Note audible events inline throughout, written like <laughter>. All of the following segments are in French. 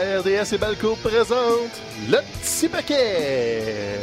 RDS et Balco présente le petit paquet.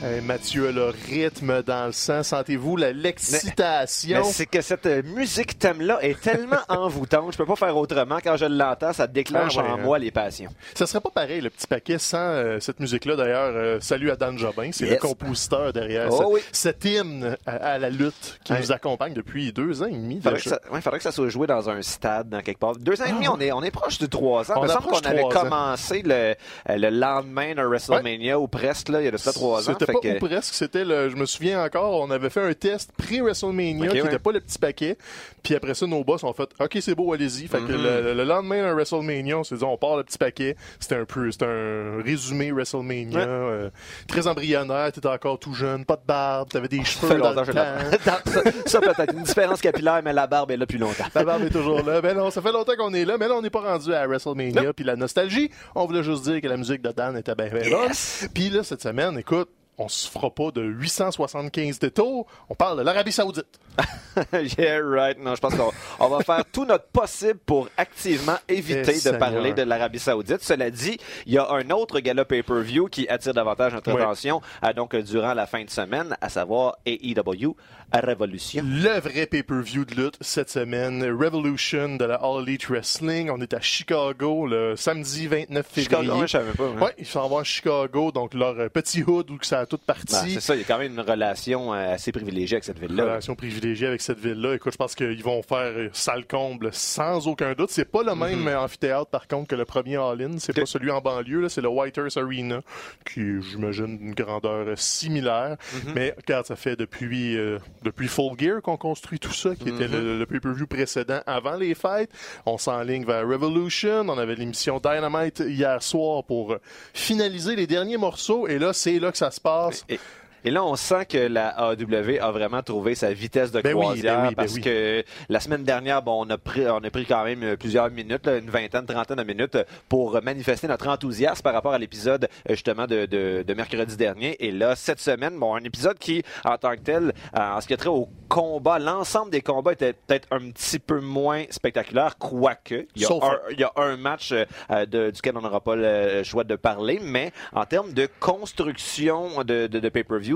Hey, Mathieu a le rythme dans le sang. Sentez-vous l'excitation? C'est que cette euh, musique thème-là est tellement <laughs> envoûtante. Je peux pas faire autrement. Quand je l'entends, ça déclenche Ah ouais, en hein. moi les passions. Ça serait pas pareil, le petit paquet, sans euh, cette musique-là. D'ailleurs, euh, salut à Dan Jobin. C'est Yes. le compositeur derrière Oh ce- oui. cet hymne à, à la lutte qui Ouais. nous accompagne depuis deux ans et demi. Faudrait que, ça, ouais, faudrait que ça soit joué dans un stade, dans quelque part. Deux ans et demi, on est, on est proche du trois ans. Ah. On Il me semble qu'on avait ans. commencé le, le lendemain de WrestleMania, ou presque, là, il y a de ça trois ans. Pas que- presque, c'était le, je me souviens encore, on avait fait un test pré-WrestleMania qui ouais. n'était pas le petit paquet. Puis après ça, nos boss ont fait OK, c'est beau, allez-y. Fait que Mhm. le, le lendemain de WrestleMania, on s'est dit on part le petit paquet. C'était un peu, c'était un résumé WrestleMania. Ouais. euh, très embryonnaire, t'étais encore tout jeune, pas de barbe, t'avais des Ça cheveux dans le temps. <laughs> ça, ça peut-être. Une différence capillaire, mais la barbe est là depuis longtemps. La barbe est toujours là. Ben non, ça fait longtemps qu'on est là, mais là, on n'est pas rendu à WrestleMania. Puis la nostalgie, on voulait juste dire que la musique de Dan était bien, bien. Yes! Puis là, cette semaine, écoute, on se fera pas de 875 détours. On parle de l'Arabie Saoudite. <laughs> yeah, right. Non, je pense qu'on on va faire tout notre possible pour activement éviter de Seigneur. parler de l'Arabie Saoudite. Cela dit, il y a un autre gala pay-per-view qui attire davantage notre Oui. attention euh, donc euh, durant la fin de semaine, à savoir AEW Revolution. Le vrai pay-per-view de lutte cette semaine, Revolution de la All Elite Wrestling. On est à Chicago le samedi 29 février. Chicago, je savais pas. hein. Ouais, ils s'en vont à Chicago, donc leur euh, petit hood où que ça a tout parti. Ben, c'est ça, il y a quand même une relation euh, assez privilégiée avec cette ville-là. relation privilégiée avec cette ville-là. Écoute, je pense qu'ils vont faire euh, salle comble sans aucun doute. C'est pas le même euh, amphithéâtre, par contre, que le premier All-In. C'est Mhm. Ok. pas celui en banlieue, c'est le Whitehurst Arena, qui j'imagine, d'une grandeur similaire. Mhm. Mais regarde, ça fait depuis, euh, depuis Full Gear qu'on construit tout ça, qui était Mhm. le, le pay-per-view précédent avant les fêtes. On s'enligne vers Revolution. On avait l'émission Dynamite hier soir pour finaliser les derniers morceaux. Et là, c'est là que ça se passe. Et, et là, on sent que la AEW a vraiment trouvé sa vitesse de Ben oui, croisière ben oui, ben parce oui. que la semaine dernière, bon, on a pris, on a pris quand même euh, plusieurs minutes, là, une vingtaine, trentaine de minutes pour manifester notre enthousiasme par rapport à l'épisode euh, justement de, de, de mercredi dernier. Et là, cette semaine, bon, un épisode qui, en tant que tel, euh, en ce qui a trait au combat, l'ensemble des combats était peut-être un petit peu moins spectaculaire, quoique il y a, un, il y a un match euh, de- duquel on n'aura pas le choix de parler, mais en termes de construction de, de, de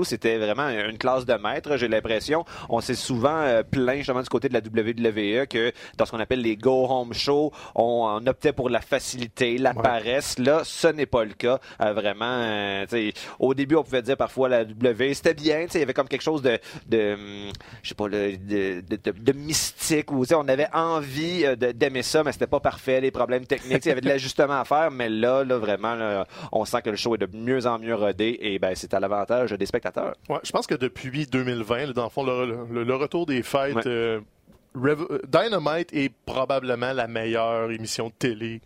c'était vraiment une classe de maître. J'ai l'impression, on s'est souvent euh, plaint justement du côté de la WWE que dans ce qu'on appelle les go-home shows, on, on optait pour la facilité, la Ouais. paresse. Là, ce n'est pas le cas. Euh, vraiment, euh, tu sais, au début, on pouvait dire parfois la WWE, c'était bien, tu sais, il y avait comme quelque chose de, de je sais pas, de, de, mystique sais, on avait envie euh, d'aimer ça, mais c'était pas parfait, les problèmes techniques, il y avait de l'ajustement à faire, mais là, là, vraiment, là, on sent que le show est de mieux en mieux rodé et ben c'est à l'avantage des spectateurs. Ouais, je pense que depuis 2020, là, dans le fond, le, le- le retour des fêtes, Ouais. euh, euh, Dynamite est probablement la meilleure émission de télé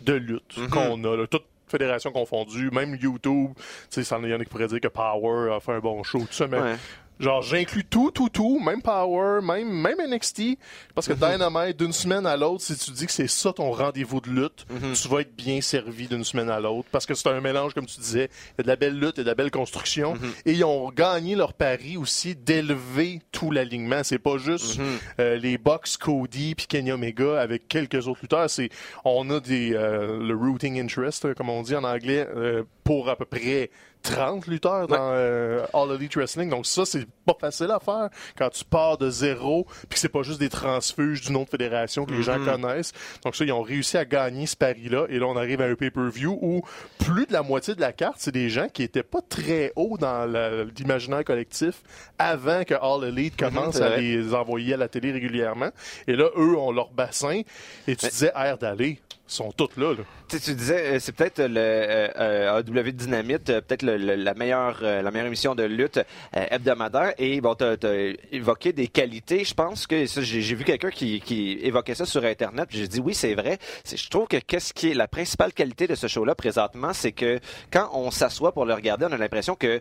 de lutte Mhm. qu'on a. là. Toute fédération confondue, même YouTube. Il y en a qui pourraient dire que Power a fait un bon show, tout ça, mais Ouais. Genre, j'inclus tout, tout, tout, même Power, même, même NXT. Parce que Dynamite, d'une semaine à l'autre, si tu dis que c'est ça ton rendez-vous de lutte, tu vas être bien servi d'une semaine à l'autre. Parce que c'est un mélange, comme tu disais, il y a de la belle lutte et de la belle construction. Et ils ont gagné leur pari aussi d'élever tout l'alignement. C'est pas juste euh, les Bucks, Cody puis Kenny Omega avec quelques autres lutteurs. C'est, on a des, euh, le rooting interest, euh, comme on dit en anglais, euh, pour à peu près 30 lutteurs dans euh, All Elite Wrestling. Donc ça, c'est pas facile à faire quand tu pars de zéro, puis que c'est pas juste des transfuges d'une autre fédération que les gens Mm-hmm. connaissent. Donc ça, ils ont réussi à gagner ce pari-là. Et là, on arrive à un pay-per-view où plus de la moitié de la carte, c'est des gens qui étaient pas très hauts dans l'imaginaire collectif avant que All Elite commence c'est à les envoyer à la télé régulièrement. Et là, eux ont leur bassin. Et tu disais, air d'aller, sont toutes là. là. Tu, tu disais, euh, c'est peut-être le euh, euh, AW Dynamite, euh, peut-être le- le- la meilleure la meilleure émission de lutte euh, hebdomadaire. Et bon, t'as as évoqué des qualités. Je pense que j'ai vu quelqu'un qui, qui évoquait ça sur Internet. J'ai dit oui, c'est vrai. Je trouve que qu'est-ce qui est la principale qualité de ce show-là présentement, c'est que quand on s'assoit pour le regarder, on a l'impression que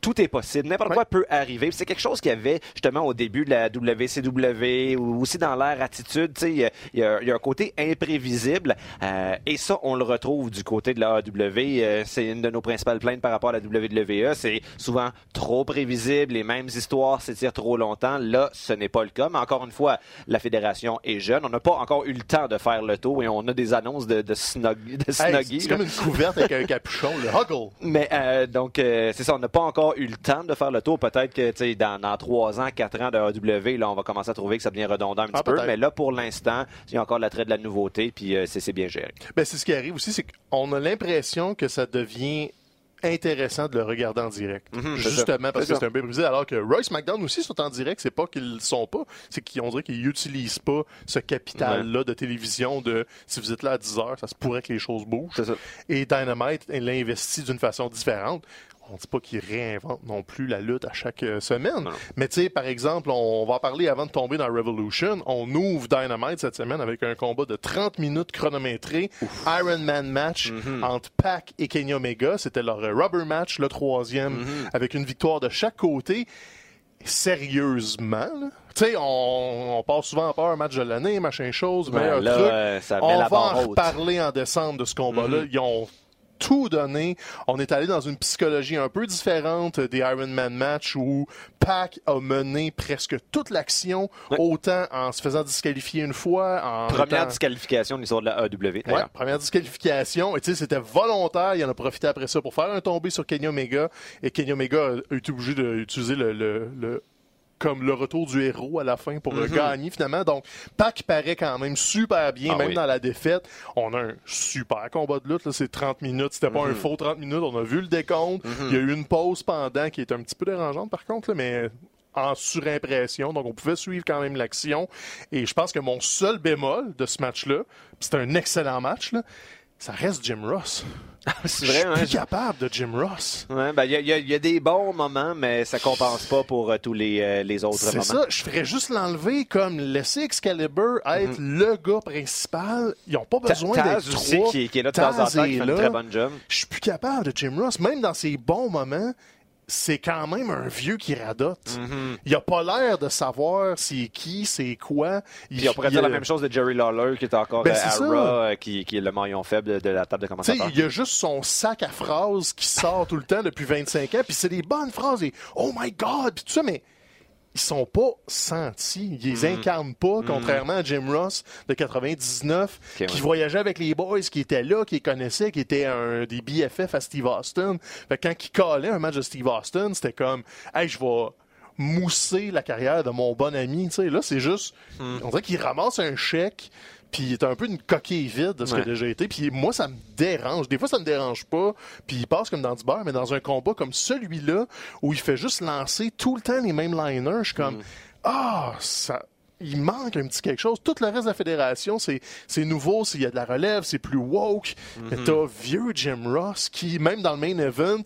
tout est possible. N'importe Ouais. quoi peut arriver. C'est quelque chose qu'il y avait justement au début de la WCW ou aussi dans l'ère attitude. Il y, a- y un côté imprévisible euh, et ça, on le retrouve du côté de la AW. Euh, c'est une de nos principales plaintes par rapport à la WWE. C'est souvent trop prévisible. Les mêmes histoires s'étirent trop longtemps. Là, ce n'est pas le cas. Mais encore une fois, la fédération est jeune. On n'a pas encore eu le temps de faire le tour et on a des annonces de, de, snog, de Hey, snuggy, c'est comme une couverte avec un capuchon, le huggle. <laughs> Mais euh, donc, c'est ça, on n'a pas encore eu le temps de faire le tour. Peut-être que dans, dans 3 ans, 4 ans de AW, là, on va commencer à trouver que ça devient redondant un petit Ah, peu. Mais là, pour l'instant, il y a encore l'attrait de la nouveauté, puis euh, c'est bien géré. Ben, c'est ce qui arrive aussi, c'est qu'on a l'impression que ça devient intéressant de le regarder en direct. Mhm, c'est Justement ça. parce que c'est un peu brisé, alors que Royce McDonald aussi sont en direct, c'est pas qu'ils le sont pas, c'est qu'on dirait qu'ils utilisent pas ce capital-là de télévision de si vous êtes là à 10 heures, ça se pourrait que les choses bougent. Et Dynamite l'investit d'une façon différente. On dit pas qu'ils réinventent non plus la lutte à chaque euh, semaine. Non. Mais tu sais, par exemple, on va en parler avant de tomber dans Revolution. On ouvre Dynamite cette semaine avec un combat de 30 minutes chronométré. Iron Man match Mhm. entre Pac et Kenny Omega. C'était leur euh, rubber match, le troisième, Mhm. avec une victoire de chaque côté. Sérieusement, tu sais, on, on passe souvent à part un match de l'année, machin chose, mais un là, truc. euh, ça met on la va en reparler en décembre de ce combat-là. Mhm. Ils ont tout donné. On est allé dans une psychologie un peu différente des Iron Man match où Pac a mené presque toute l'action, Ouais. autant en se faisant disqualifier une fois, en Première étant- disqualification de l'histoire de la AW. Ouais, première disqualification. Et tu sais, c'était volontaire. Il en a profité après ça pour faire un tombé sur Kenny Omega. Et Kenny Omega a été obligé d'utiliser le, le, le- comme le retour du héros à la fin pour euh, Mhm. gagner finalement. Donc, Pac paraît quand même super bien, Ah même oui. dans la défaite. On a un super combat de lutte. C'est 30 minutes. C'était pas un Mhm. faux 30 minutes. On a vu le décompte. Mhm. Il y a eu une pause pendant qui est un petit peu dérangeante par contre, là, mais en surimpression, donc on pouvait suivre quand même l'action. Et je pense que mon seul bémol de ce match-là, c'est un excellent match, ça reste Jim Ross. c'est Je vrai, suis hein? plus je- capable de Jim Ross. Ouais, ben, il y, a- y y des bons moments, mais ça compense pas pour euh, tous les, euh, les autres C'est moments. ça, je ferais juste l'enlever comme laisser Excalibur être le gars principal. Ils n'ont pas besoin d'être trois. qui, qui est là de temps en temps, qui fait une très bonne job. Je suis plus capable de Jim Ross. Même dans ses bons moments, c'est quand même un vieux qui radote. Mhm. Il a pas l'air de savoir c'est qui, c'est quoi. Il, Puis on pourrait il dire la même chose de Jerry Lawler, qui est encore Ben, euh. Raw, euh, qui, qui est le maillon faible de la table de commentateurs. il y a juste son sac à phrases qui sort tout le temps depuis 25 ans, puis c'est des bonnes phrases, et « Oh my God! » puis tout ça, mais ils sont pas sentis. Ils les incarnent pas, contrairement à Jim Ross de 99, Ok, qui ouais. voyageait avec les boys, qui étaient là, qui les connaissaient, qui étaient un des BFF à Steve Austin. Fait que quand il collait un match de Steve Austin, c'était comme « Hey, je vais mousser la carrière de mon bon ami. » là, c'est juste... On dirait qu'il ramasse un chèque, puis il est un peu une coquille vide de ce Ouais. qu'il a déjà été. Puis moi, ça me dérange. Des fois, ça me dérange pas. Puis il passe comme dans du beurre, mais dans un combat comme celui-là, où il fait juste lancer tout le temps les mêmes liners, je suis comme Ah, ça. Il manque un petit quelque chose. Tout le reste de la fédération, c'est, c'est nouveau, c'est- il y a de la relève, c'est plus woke. Mais t'as vieux Jim Ross qui, même dans le main event,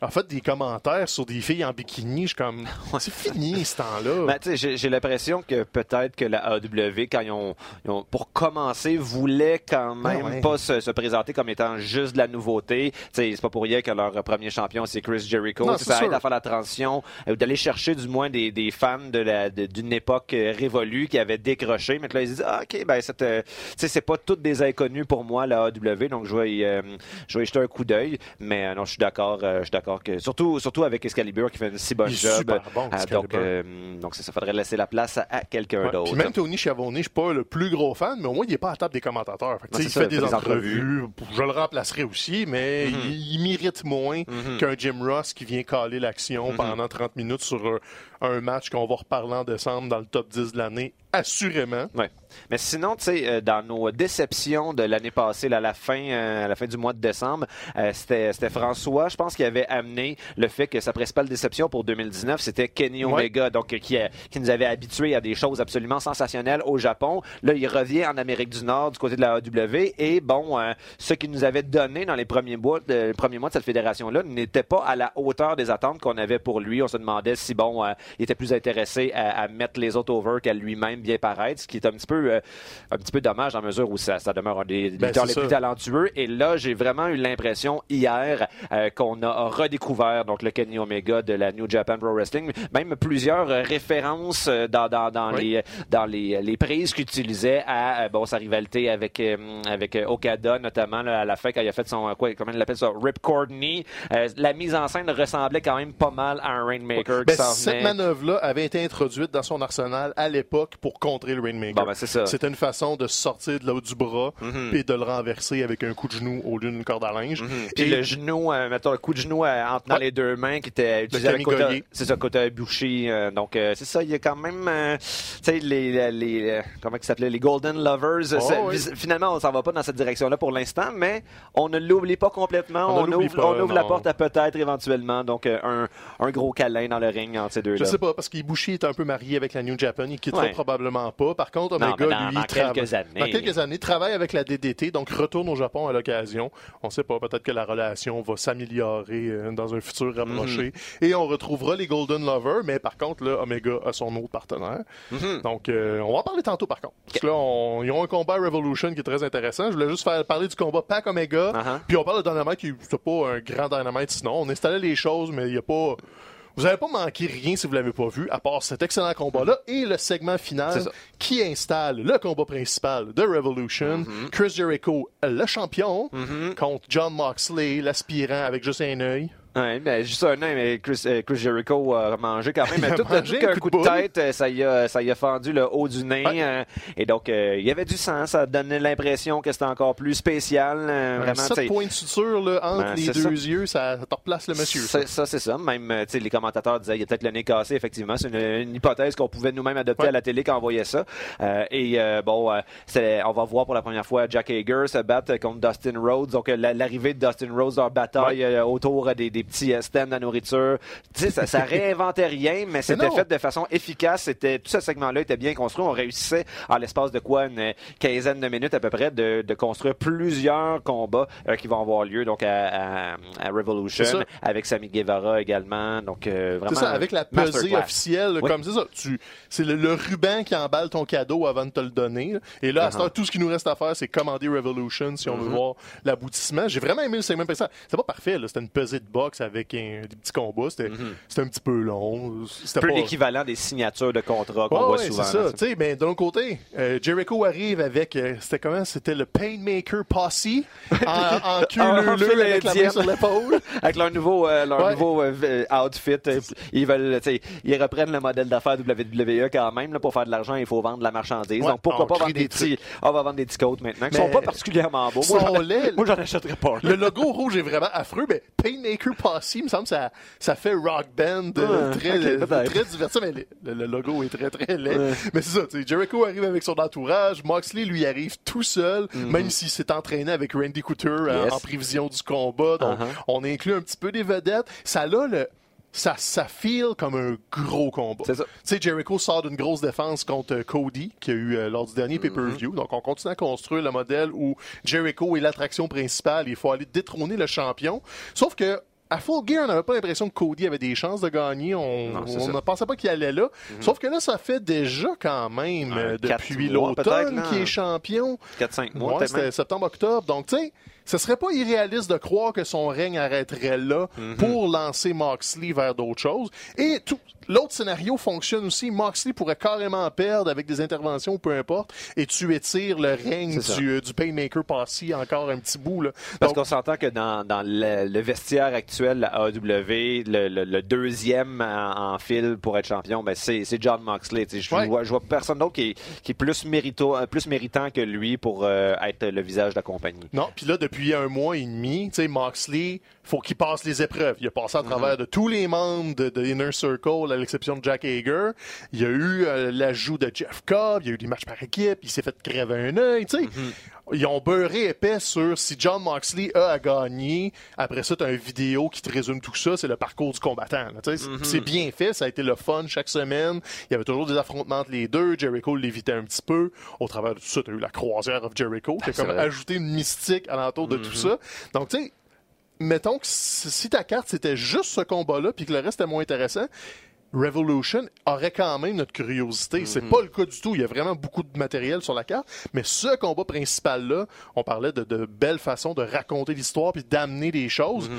a fait des commentaires sur des filles en bikini. Je suis comme, <laughs> c'est fini ce temps-là. <laughs> Ben, tu sais, j'ai l'impression que peut-être que la AW, quand ils ont, ils ont- pour commencer, voulait quand même Ah ouais. pas se, se présenter comme étant juste de la nouveauté. Tu sais, C'est pas pour rien que leur premier champion, c'est Chris Jericho. Non, ça aide sûr. à faire la transition, euh, d'aller chercher du moins des, des fans de d'une époque euh, révolue qui avaient décroché. Mais là, ils disent, ah, OK, ben, euh, c'est pas toutes des inconnus pour moi, la AW, donc je vais y, euh, je vais y jeter un coup d'œil. Mais non, je suis d'accord, je suis d'accord d'accord que surtout surtout avec Excalibur qui fait une si est job. super bon, Ah, donc euh, donc ça faudrait laisser la place à, à quelqu'un Ouais. d'autre. Puis même Tony Chavonnet, je suis pas le plus gros fan, mais au moins il est pas à la table des commentateurs. Fait que, il ça, fait des entrevues. Je le remplacerai aussi, mais Mhm. il, il mérite moins qu'un Jim Ross qui vient caler l'action Mhm. pendant 30 minutes sur un, un match qu'on va reparler en décembre dans le top 10 de l'année, assurément. Ouais. Mais sinon, tu sais, euh, dans nos déceptions de l'année passée, là, à la fin, euh, à la fin du mois de décembre, euh, c'était c'était François, je pense, qui avait amené le fait que sa principale déception pour 2019, c'était Kenny Ouais. Omega, donc qui, a- qui nous avait habitués à des choses absolument sensationnelles au Japon. Là, il revient en Amérique du Nord, du côté de la AW, et bon, euh, ce qu'il nous avait donné dans les premiers mois de, les premiers mois de cette fédération-là n'était pas à la hauteur des attentes qu'on avait pour lui. On se demandait si, bon, euh, il était plus intéressé à, à mettre les autres over qu'à lui-même bien paraître, ce qui est un petit peu, euh, un petit peu dommage dans la mesure où ça, ça demeure un des Ben, lutteurs les ça. plus talentueux. Et là, j'ai vraiment eu l'impression hier euh, qu'on a redécouvert donc le Kenny Omega de la New Japan Pro Wrestling, même plusieurs références euh, dans, dans, dans Oui. les dans les, les prises qu'il utilisait à bon sa rivalité avec avec Okada notamment là, à la fin quand il a fait son quoi comment il l'appelle ça Rip Courtney. La mise en scène ressemblait quand même pas mal à un Rainmaker Ben, qui cette manœuvre-là avait été introduite dans son arsenal à l'époque pour contrer le Rainmaker. Bon, ben, c'est ça. C'était une façon de sortir de l'eau du bras Mhm. et de le renverser avec un coup de genou au lieu d'une corde à linge. Puis Et- le genou, euh, mettons le coup de genou euh, en tenant Ouais. les deux mains qui était utilisé avec Gaulier. c'est ça Kota Ibushi euh, donc euh, c'est ça il y a quand même tu sais les les comment ça s'appelait les Golden Lovers Oh, oui. finalement on s'en va pas dans cette direction là pour l'instant mais on ne l'oublie pas complètement On ouvre pas, on ouvre la porte à peut-être éventuellement donc un, un gros câlin dans le ring entre ces deux Je sais pas, parce qu'Ibushi est un peu marié avec la New Japan. Il quittera Ouais. probablement pas. Par contre, Non, Mais dans- lui, dans travaille- quelques années. Dans quelques années, travaille avec la DDT, donc retourne au Japon à l'occasion. On sait pas, peut-être que la relation va s'améliorer euh, dans un futur rapproché. Mhm. Et on retrouvera les Golden Lovers, mais par contre, là, Omega a son autre partenaire. Mhm. Donc, euh, on va en parler tantôt, par contre. Parce que là, on- ils ont un combat Revolution qui est très intéressant. Je voulais juste faire parler du combat Pac Omega. Uh-huh. Puis on parle de Dynamite qui c'est pas un grand Dynamite sinon. On installait les choses, mais il y a pas. Vous n'avez pas manqué rien si vous l'avez pas vu, à part cet excellent combat-là et le segment final qui installe le combat principal de Revolution. Mm-hmm. Chris Jericho, le champion, contre John Moxley, l'aspirant avec juste un œil. Ouais, mais juste un an, mais Chris, euh, Chris Jericho a mangé quand même. Tout, mangé tout un coup coup de tête, euh, ça y a, ça y a fendu le haut du nez. Ouais. euh, et donc, euh, il y avait du sang. Ça donnait l'impression que c'était encore plus spécial. euh, vraiment, sept points de suture là, entre Ben, les c'est deux ça. yeux, ça, te replace le monsieur. ça. c'est- Ça. Même, tu sais, les commentateurs disaient, il y a peut-être le nez cassé, effectivement. C'est une, une hypothèse qu'on pouvait nous-mêmes adopter Ouais. à la télé quand on voyait ça. Euh, et euh, bon, euh, on va voir pour la première fois Jack Hager se battre contre Dustin Rhodes. Donc, la- l'arrivée de Dustin Rhodes en bataille autour des, des petits euh, stands à nourriture. Tu sais, ça, ça <laughs> réinventait rien, mais c'était fait de façon efficace. C'était tout ce segment-là était bien construit. On réussissait en l'espace de quoi une quinzaine de minutes à peu près de, de construire plusieurs combats euh, qui vont avoir lieu donc à, à- à Revolution C'est avec Sammy Guevara également. Donc euh, vraiment C'est ça, avec la pesée officielle, Oui. comme c'est ça. Tu, c'est le, le ruban qui emballe ton cadeau avant de te le donner. là. Et là, à ce Uh-huh. temps, tout ce qui nous reste à faire, c'est commander Revolution si on Mm-hmm. veut voir l'aboutissement. J'ai vraiment aimé le segment. C'était pas parfait. C'était une pesée de boxe avec un- des petits combats. C'était, c'était un petit peu long. C'était. Un peu pas... l'équivalent des signatures de contrats qu'on Ouais, voit ouais, souvent. c'est ça. mais d'un autre côté, euh, Jericho arrive avec, euh, c'était comment? C'était le Painmaker Posse en, <laughs> leu-leu fil avec la main sur l'épaule. <laughs> Avec leur nouveau, euh, leur Ouais. nouveau outfit, ils veulent, ils reprennent le modèle d'affaires WWE quand même. Là, pour faire de l'argent, il faut vendre de la marchandise. Donc pourquoi on pas vendre des, petits, on va vendre des petits coats maintenant, qui sont pas particulièrement beaux. <laughs> Moi, j'en achèterais pas. Le logo rouge est vraiment affreux, mais Painmaker Posse, il me semble que ça, ça fait rock band euh, Ouais, très, ok, euh, très divertissant, mais le, le- logo est très très laid. Ouais. Mais c'est ça, tu sais, Jericho arrive avec son entourage, Moxley lui arrive tout seul, même s'il s'est entraîné avec Randy Couture euh. Yes. en prévision du combat. Donc, Uh-huh. on inclut un petit peu des vedettes. Ça a le ça, ça feel comme un gros combat. C'est ça. Tu sais, Jericho sort d'une grosse défense contre Cody, qu'il y a eu euh, lors du dernier pay-per-view. Donc, on continue à construire le modèle où Jericho est l'attraction principale. Il faut aller détrôner le champion. Sauf que, à Full Gear, on n'avait pas l'impression que Cody avait des chances de gagner. On Non, ne pensait pas qu'il allait là. Sauf que là, ça fait déjà quand même, euh, depuis l'automne, qu'il est champion. 4-5 mois, Ouais, c'était septembre-octobre. Donc, tu sais, ce serait pas irréaliste de croire que son règne arrêterait là Mhm. pour lancer Moxley vers d'autres choses. Et tout, l'autre scénario fonctionne aussi. Moxley pourrait carrément perdre avec des interventions ou peu importe, et tu étires le règne du, euh, du Paymaker Posse encore un petit bout. Là. Parce qu'on s'entend que dans, dans le, le vestiaire actuel, la AEW, le, le- le deuxième en, en fil pour être champion, ben c'est c'est John Moxley. Je, Ouais. vois, personne d'autre qui, est- qui est plus, mérito, euh, plus méritant que lui pour euh, être le visage de la compagnie. Non, puis là, depuis un mois et demi, Moxley, faut qu'il passe les épreuves. Il a passé à Mhm. travers de tous les membres de, de Inner Circle, à l'exception de Jack Hager. Il y a eu euh, l'ajout de Jeff Cobb, il y a eu des matchs par équipe, il s'est fait crever un œil, tu sais. Mhm. Ils ont beurré épais sur si John Moxley a à gagner. Après ça, t'as une vidéo qui te résume tout ça. C'est le parcours du combattant. Mhm. C'est bien fait. Ça a été le fun chaque semaine. Il y avait toujours des affrontements entre les deux. Jericho l'évitait un petit peu. Au travers de tout ça, t'as eu la croisière of Jericho C'est comme vrai. ajouté une mystique alentour de tout ça. Donc, tu sais, mettons que si si ta carte c'était juste ce combat-là puis que le reste était moins intéressant, Revolution aurait quand même notre curiosité. C'est pas le cas du tout. Il y a vraiment beaucoup de matériel sur la carte. Mais ce combat principal-là, on parlait de, de belles façons de raconter l'histoire puis d'amener des choses.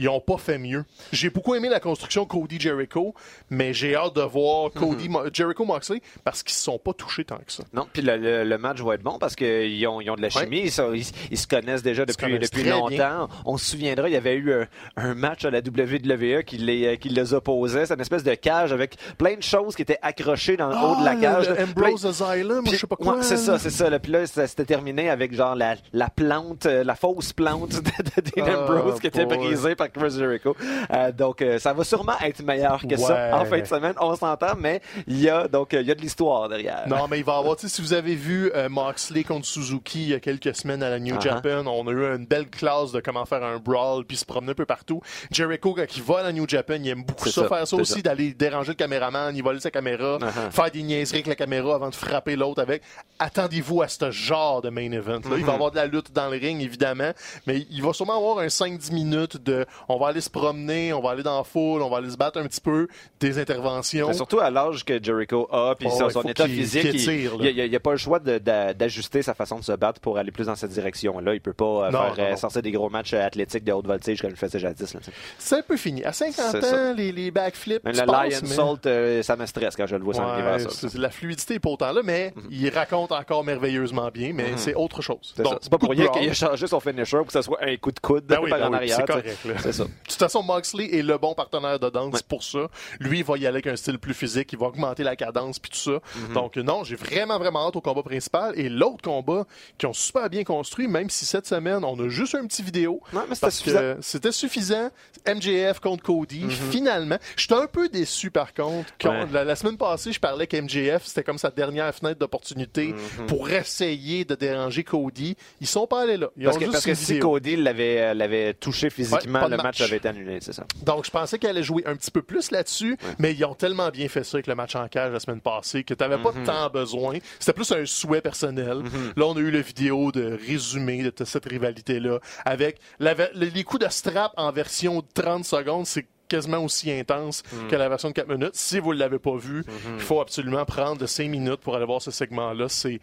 Ils ont pas fait mieux. J'ai beaucoup aimé la construction Cody Jericho, mais j'ai hâte de voir Cody Mo- Jericho Moxley parce qu'ils se sont pas touchés tant que ça. Non, puis le, le- le match va être bon parce qu'ils ont, ils ont de la chimie, ils, sont- ils- ils se connaissent déjà depuis, connaissent depuis longtemps. bien. On se souviendra, il y avait eu un, un match à la WWE qui les, qui les opposait. C'est une espèce de cage avec plein de choses qui étaient accrochées dans le haut de la Ah, cage. le Ambrose Asylum, je sais pas quoi. ouais, c'est ça, c'est ça. Puis là, ça s'était terminé avec genre la, la plante, euh, la fausse plante <laughs> de, de Dean Ah, Ambrose qui était brisée par Chris Jericho. Euh, donc, euh, ça va sûrement être meilleur que ça en fin de semaine. On s'entend, mais il y a donc euh, il y a de l'histoire derrière. Non, mais il va y avoir, si vous avez vu Moxley contre Suzuki il y a quelques semaines à la New. Japan, on a eu une belle classe de comment faire un brawl puis se promener un peu partout. Jericho, quand il va à la New Japan, il aime beaucoup ça, ça, faire ça aussi, d'aller déranger le caméraman, il voler sa caméra, Uh-huh. faire des niaiseries avec la caméra avant de frapper l'autre avec. Attendez-vous à ce genre de main event. Là. Il va y avoir de la lutte dans le ring, évidemment, mais il va sûrement avoir un 5-10 minutes de on va aller se promener, on va aller dans la foule, on va aller se battre un petit peu, des interventions. Mais surtout à l'âge que Jericho a, puis Oh, son, ouais, son faut état physique, il n'y a, pas le choix d'ajuster sa façon de se battre pour aller plus dans cette direction-là. Il peut pas euh, Non, faire non, euh, non. sortir des gros matchs euh, athlétiques de haute voltige comme il faisait jadis. C'est un peu fini. À 50 C'est ans, les, les backflips, le Lion mais- Salt, euh, ça me stresse quand je le vois vers Ouais, ça. la fluidité est pas autant là, mais il raconte encore merveilleusement bien, mais c'est autre chose. Mhm. C'est pas pour rien qu'il a changé son finisher pour que ça soit un coup de coude Ben oui, par ben en oui, arrière. c'est correct, là. <laughs> C'est ça. De toute façon, Moxley est le bon partenaire de danse pour ça. Lui, il va y aller avec un style plus physique, il va augmenter la cadence puis tout ça. Mhm. Donc non, j'ai vraiment vraiment hâte au combat principal et l'autre combat qui ont super bien construit, même si cette semaine on a juste un petit vidéo. Ouais, mais c'était parce suffisant. que c'était suffisant. MJF contre Cody, Mhm. finalement. J'étais un peu déçu par contre. Quand- Ouais. la, la semaine passée, je parlais qu'MJF c'était comme sa dernière fenêtre d'opportunité Mhm. pour essayer de déranger Cody. Ils sont pas allés là. Ils Parce ont que, juste parce que si. Cody l'avait touché physiquement, le match. match. avait été annulé, c'est ça. Donc, je pensais qu'elle allait jouer un petit peu plus là-dessus, mais ils ont tellement bien fait ça avec le match en cage la semaine passée que tu n'avais pas tant besoin. C'était plus un souhait personnel. Là, on a eu la vidéo de résumé de cette rivalité-là avec la les coups de strap en version 30 secondes. C'est quasiment aussi intense que la version de 4 minutes. Si vous ne l'avez pas vu, il faut absolument prendre de 5 minutes pour aller voir ce segment-là. C'est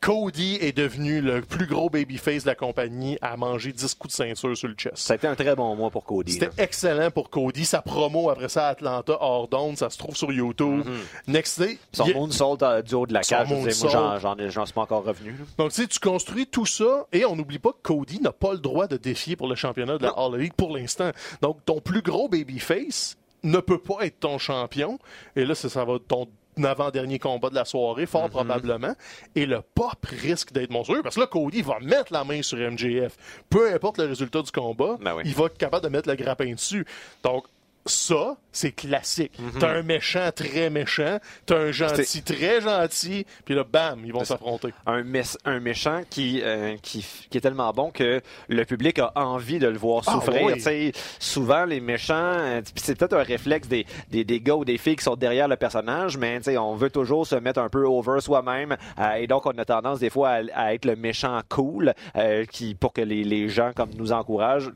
Cody est devenu le plus gros babyface de la compagnie à manger 10 coups de ceinture sur le chest. Ça a été un très bon mois pour Cody. C'était excellent pour Cody. Sa promo après ça à Atlanta, hors d'onde, ça se trouve sur YouTube. Next day. Son il- moonsault euh, du haut de la cage, j'en- suis pas encore revenu. Donc, tu sais, tu construis tout ça et on n'oublie pas que Cody n'a pas le droit de défier pour le championnat de la All Elite pour l'instant. Donc, ton plus gros babyface ne peut pas être ton champion. Et là, ça, ça va ton avant-dernier combat de la soirée, fort Mhm. probablement. Et le pop risque d'être monstrueux parce que là, Cody va mettre la main sur MJF. Peu importe le résultat du combat, Ben oui. il va être capable de mettre le grappin dessus. Donc, ça, c'est classique. Mhm. T'as un méchant très méchant, t'as un gentil très gentil, puis là, bam, ils vont s'affronter. Un, un méchant qui, euh, qui, qui est tellement bon que le public a envie de le voir Ah, souffrir. oui. Souvent, les méchants, euh, c'est peut-être un réflexe des, des, des gars ou des filles qui sont derrière le personnage, mais on veut toujours se mettre un peu over soi-même. euh, et donc, on a tendance des fois à, à être le méchant cool euh, qui, pour que les, les gens comme nous encouragent.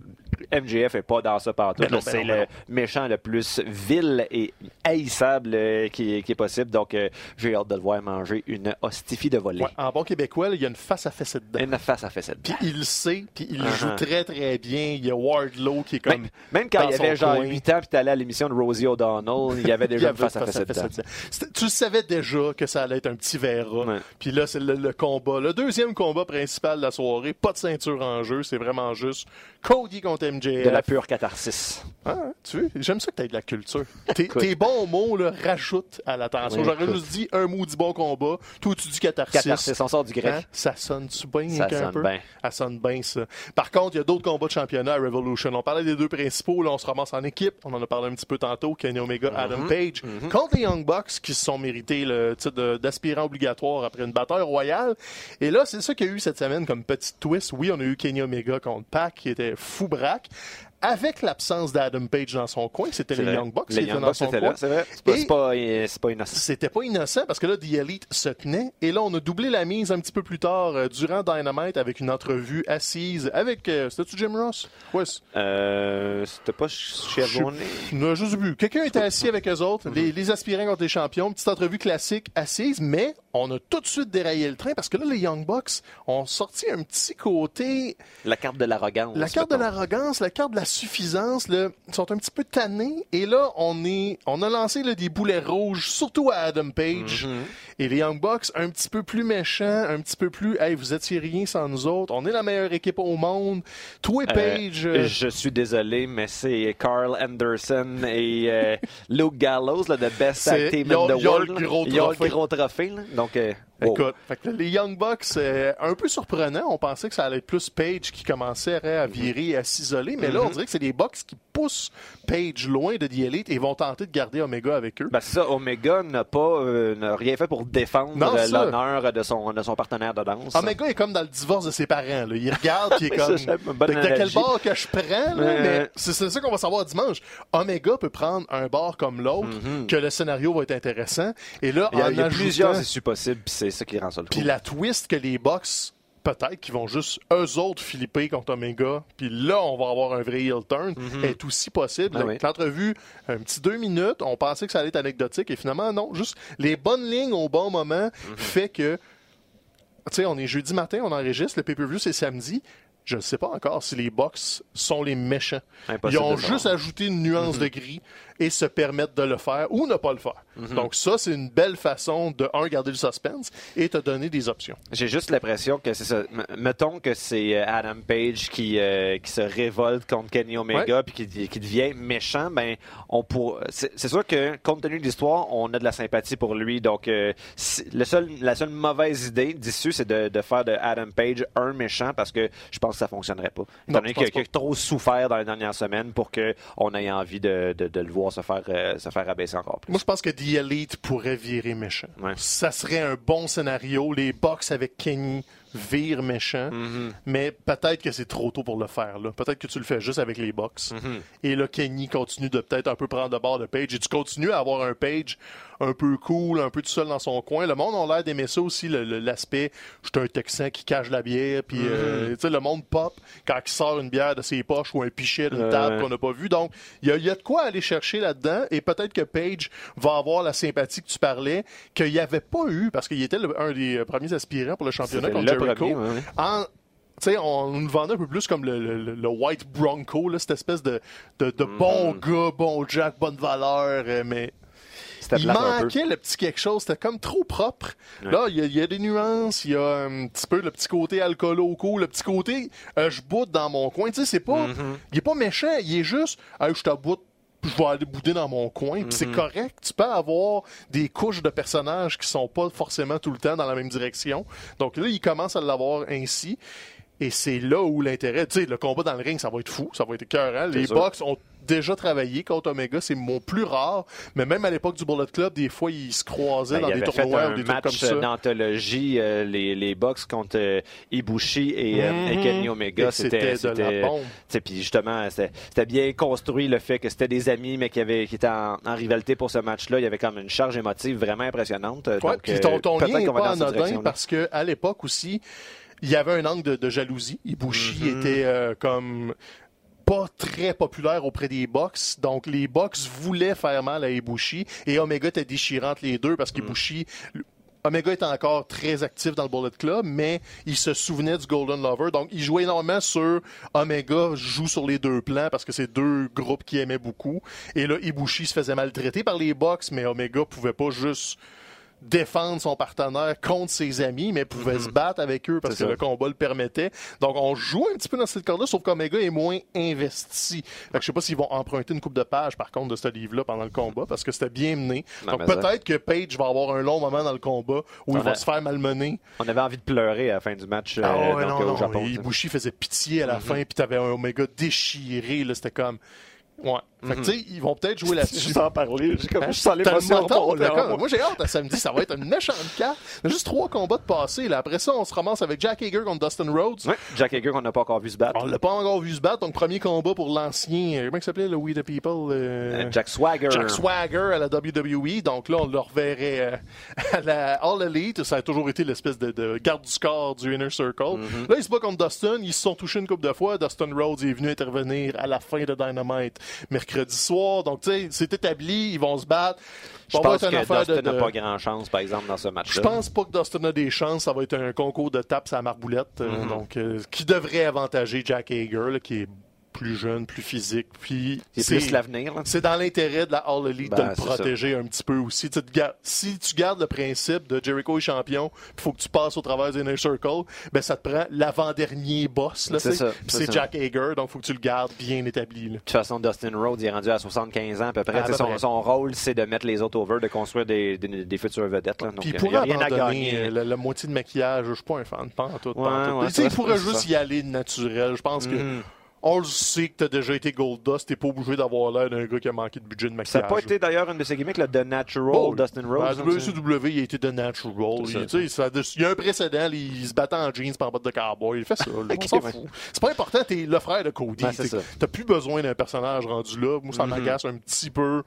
MJF est pas dans ça partout. Ben ben c'est ben le non. méchant le plus vil et haïssable euh, qui, qui est possible. Donc, euh, j'ai hâte de le voir manger une hostifie de volée. Ouais, en bon québécois, il y a une face à fessée dedans. Une face à fait Puis il le sait, puis il Uh-huh. joue très très bien. Il y a Wardlow qui est comme. Même, même quand il avait son genre coin. 8 ans puis t'allais à l'émission de Rosie O'Donnell, il y avait <laughs> y déjà une avait face à face dedans. Tu savais déjà que ça allait être un petit verra. Ouais. Puis là, c'est le, le combat. Le deuxième combat principal de la soirée. Pas de ceinture en jeu. C'est vraiment juste Cody contre MJF. De la pure catharsis. Ah, tu veux, j'aime ça que tu aies de la culture. <laughs> Tes, bons mots là, rajoutent à l'attention. Oui, J'aurais juste dit un maudit bon combat. Toi, tu dis catharsis. Catharsis, on sort du grec. Hein? Ça sonne-tu bien Ça un sonne peu? bien. Ça sonne bien, ça. Par contre, il y a d'autres combats de championnat à Revolution. On parlait des deux principaux. Là, on se ramasse en équipe. On en a parlé un petit peu tantôt. Kenny Omega, Mhm. Adam Page. Contre les Young Bucks qui se sont mérités le titre d'aspirant obligatoire après une bataille royale. Et là, c'est ça qu'il y a eu cette semaine comme petit twist. Oui, on a eu Kenny Omega contre Pac qui était fou Avec l'absence d'Adam Page dans son coin, c'était les vrai. Young Bucks qui étaient dans son coin. là, c'est vrai. C'est pas, Et- c'est pas, euh, c'est pas innocent. c'était pas innocent parce que là, The Elite se tenait. Et là, on a doublé la mise un petit peu plus tard euh, durant Dynamite avec une entrevue assise avec. euh, C'était-tu Jim Ross? Ouais. Euh, c'était pas chez Abonné. je juste vu. Quelqu'un était assis avec eux autres, Mhm. les, les aspirants contre les champions. Petite entrevue classique assise, mais on a tout de suite déraillé le train parce que là, les Young Bucks ont sorti un petit côté. La carte de l'arrogance. La carte de l'arrogance, la carte de la suffisance, là, ils sont un petit peu tannés. Et là, on est, on a lancé là, des boulets rouges, surtout à Adam Page. Mhm. Et les Young Bucks, un petit peu plus méchants, un petit peu plus, hey, vous étiez rien sans nous autres. On est la meilleure équipe au monde. Toi, Euh, Page. euh, Je suis désolé, mais c'est Carl Anderson et euh, <laughs> Luke Gallows, là, the best tag team in the world. le là. gros Ils ont trophée. le gros trophée. là. Donc, euh. Écoute, fait que les Young Bucks, euh, un peu surprenant. On pensait que ça allait être plus Page qui commençait à virer et à s'isoler. Mais là, on dirait que c'est les Bucks qui poussent Page loin de The Elite et vont tenter de garder Omega avec eux. Ben, c'est ça, Omega n'a pas euh, n'a rien fait pour défendre l'honneur de son, de son partenaire de danse. Omega est comme dans le divorce de ses parents. Là. Il regarde puis il est <laughs> ça, comme c'est de, de quel bord que je prends. là? Mais c'est c'est ça qu'on va savoir dimanche. Omega peut prendre un bord comme l'autre, que le scénario va être intéressant. Et là, Mhm. Il y a, en y a ajoutant- plusieurs issues possibles, puis c'est ça qui rend ça le Puis la twist que les Bucks, peut-être qu'ils vont juste eux autres flipper contre Omega, puis là, on va avoir un vrai heel turn, est aussi possible. Ah oui. L'entrevue, un petit deux minutes, on pensait que ça allait être anecdotique, et finalement, non. Juste les bonnes lignes au bon moment fait que, tu sais, on est jeudi matin, on enregistre, le pay-per-view, c'est samedi. Je ne sais pas encore si les Bucks sont les méchants. Impossible Ils ont juste ajouté une nuance de gris et se permettent de le faire ou ne pas le faire. Mhm. Donc ça, c'est une belle façon de, un, garder le suspense et te donner des options. J'ai juste l'impression que c'est ça. M- mettons que c'est euh, Adam Page qui, euh, qui se révolte contre Kenny Omega puis qui, qui devient méchant. Ben, on pour... c'est sûr que compte tenu de l'histoire, on a de la sympathie pour lui. Donc, euh, le seul, la seule mauvaise idée d'issue, c'est de, de faire de Adam Page un méchant parce que je pense que ça fonctionnerait pas. Étant donné qu'il a- qu'il a trop souffert dans les dernières semaines pour qu'on ait envie de, de, de le voir se faire, euh, se faire abaisser encore plus. Moi, je pense que The Elite pourrait virer méchant. Ouais. Ça serait un bon scénario. Les Bucks avec Kenny virent méchant. Mhm. Mais peut-être que c'est trop tôt pour le faire. là. Peut-être que tu le fais juste avec les Bucks. Mhm. Et là, Kenny continue de peut-être un peu prendre de bord de Page. Et tu continues à avoir un Page un peu cool, un peu tout seul dans son coin. Le monde a l'air d'aimer ça aussi, l'aspect « je suis un Texan qui cache la bière ». Puis, euh, tu sais, le monde pop quand il sort une bière de ses poches ou un pichet d'une table qu'on n'a pas vu. Donc, il y a, il y a de quoi aller chercher là-dedans. Et peut-être que Page va avoir la sympathie que tu parlais, qu'il n'y avait pas eu, parce qu'il était le- un des premiers aspirants pour le championnat contre Jericho. premier, ouais. En- on nous vendait un peu plus comme le, le- le White Bronco, là, cette espèce de, de, de Mhm. bon gars, bon Jack, bonne valeur, euh, mais il manquait le petit quelque chose, c'était comme trop propre. Ouais. Là, il y, a- il y a des nuances, il y a un petit peu le petit côté alcoolo, le petit côté euh, je boude dans mon coin. Tu sais, c'est pas, Mhm. il est pas méchant, il est juste, hey, je t'aboute puis je vais aller bouder dans mon coin, c'est Mhm. correct. Tu peux avoir des couches de personnages qui sont pas forcément tout le temps dans la même direction. Donc là, il commence à l'avoir ainsi. Et c'est là où l'intérêt, tu sais, le combat dans le ring, ça va être fou, ça va être écœurant. Les. Bucks ont déjà travaillé contre Omega, c'est mon plus rare. Mais même à l'époque du Bullet Club, des fois, ils se croisaient Ben, dans il des tournois ou des trucs comme match ça. d'anthologie, euh, les, les Bucks contre euh, Ibushi et, euh, et Mhm. Kenny Omega. Et c'était de la bombe. Puis justement, c'était bien construit le fait que c'était des amis, mais qui, avaient, qui étaient en, en rivalité pour ce match-là. Il y avait comme une charge émotive vraiment impressionnante. Ouais, Donc, puis ton, ton lien n'est pas anodin parce qu'à l'époque aussi, il y avait un angle de, de jalousie. Ibushi Mhm. était euh, comme très populaire auprès des box. Donc, les box voulaient faire mal à Ibushi et Omega était déchirante les deux parce qu'Ibushi, Omega est encore très actif dans le Bullet Club, mais il se souvenait du Golden Lover. Donc, il jouait énormément sur Omega joue sur les deux plans parce que c'est deux groupes qui aimaient beaucoup. Et là, Ibushi se faisait maltraiter par les box, mais Omega pouvait pas juste défendre son partenaire contre ses amis, mais pouvait se battre avec eux parce que le combat le permettait. Donc, on joue un petit peu dans cette corde-là, sauf qu'Omega est moins investi. Fait que je sais pas s'ils vont emprunter une coupe de pages, par contre, de ce livre-là pendant le combat, parce que c'était bien mené. Donc, peut-être que Page va avoir un long moment dans le combat où il va se faire malmener. On avait envie de pleurer à la fin du match ah euh, donc, non, au Japon. Ibushi faisait pitié à la fin, puis t'avais un Omega déchiré, là, c'était comme... Ouais. Fait que, tu sais, ils vont peut-être jouer <laughs> là-dessus. Juste en parler. Je, comme, Hein? je sens l'émotion. Moi, j'ai hâte à samedi. Ça va être une méchante carte. Juste trois combats de passé. Là. Après ça, on se ramasse avec Jack Hager contre Dustin Rhodes. Ouais, Jack Hager, qu'on n'a pas encore vu se battre. On l'a pas encore vu se battre. Donc, premier combat pour l'ancien. euh, Comment il s'appelait, le We the People euh, Euh, Jack Swagger. Jack Swagger à la WWE. Donc là, on le reverrait euh, <laughs> à la All Elite. Ça a toujours été l'espèce de, de garde du corps du Inner Circle. Mm-hmm. Là, il se bat contre Dustin. Ils se sont touchés une couple de fois. Dustin Rhodes est venu intervenir à la fin de Dynamite mercredi soir. Donc, tu sais, c'est établi. Ils vont se battre. Je pense que Dustin n'a de- pas grand chance, par exemple, dans ce je match-là. pense pas que Dustin a des chances. Ça va être un concours de tapes à marboulette. euh, Mm-hmm. donc, euh, qui devrait avantager Jack Hager, là, qui est plus jeune, plus physique. Puis C'est plus l'avenir. c'est dans l'intérêt de la All Elite Ben, de le protéger un petit peu aussi. Tu te gar- si tu gardes le principe de Jericho est champion, il faut que tu passes au travers du Inner Circle, ben ça te prend l'avant-dernier boss. C'est. Jack Hager, donc il faut que tu le gardes bien établi. là. De toute façon, Dustin Rhodes il est rendu à 75 ans à peu près. À peu son, près. son rôle, c'est de mettre les autres over, de construire des, des, des futures vedettes. Là. Donc, Puis il pourrait rien à gagner. euh, la, la moitié de maquillage. Je suis pas un fan. Pas en tout. pas en Ouais, tout. il pourrait juste y aller naturel. Je pense que Mhm. On le sait que t'as déjà été Gold Dust. T'es pas obligé d'avoir l'air d'un gars qui a manqué de budget de Ça maquillage. n'a pas été d'ailleurs une de ses gimmicks, là, The Natural, Oh, Dustin Rhodes. À sais. WCW, il a été de natural. Ça. Il, tu sais, ça- il y a un précédent, il se battait en jeans par botte de cowboy. Il fait ça. là. <laughs> On Ok, s'en ouais. fout. C'est pas important, t'es le frère de Cody. Ouais, ça. T'as plus besoin d'un personnage rendu là. Moi, ça Mhm. m'agace un petit peu.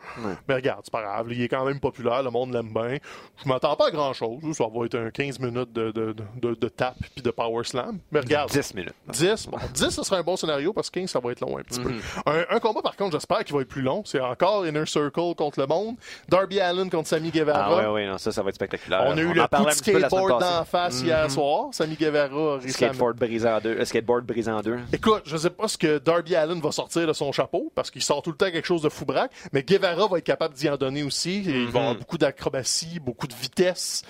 Mais regarde, c'est pas grave. Il est quand même populaire. Le monde l'aime bien. Je m'attends pas à grand chose. Ça va être un 15 minutes de, de, de, de tape puis de power slam. Mais regarde. 10 minutes. 10, bon, 10, ce serait un bon scénario parce 15, ça va être long un petit Mhm. peu. Un, un combat, par contre, j'espère qu'il va être plus long. C'est encore Inner Circle contre le monde. Darby Allen contre Sammy Guevara. Ah ouais, ouais, non, ça, ça va être spectaculaire. On a eu en le coup de skateboard d'en face hier soir. Sammy Guevara a réussi à Skateboard brisé en deux. euh, skateboard brisé en deux. Écoute, je sais pas ce que Darby Allen va sortir de son chapeau, parce qu'il sort tout le temps quelque chose de fou braque, mais Guevara va être capable d'y en donner aussi. Et Il va avoir beaucoup d'acrobatie, beaucoup de vitesse.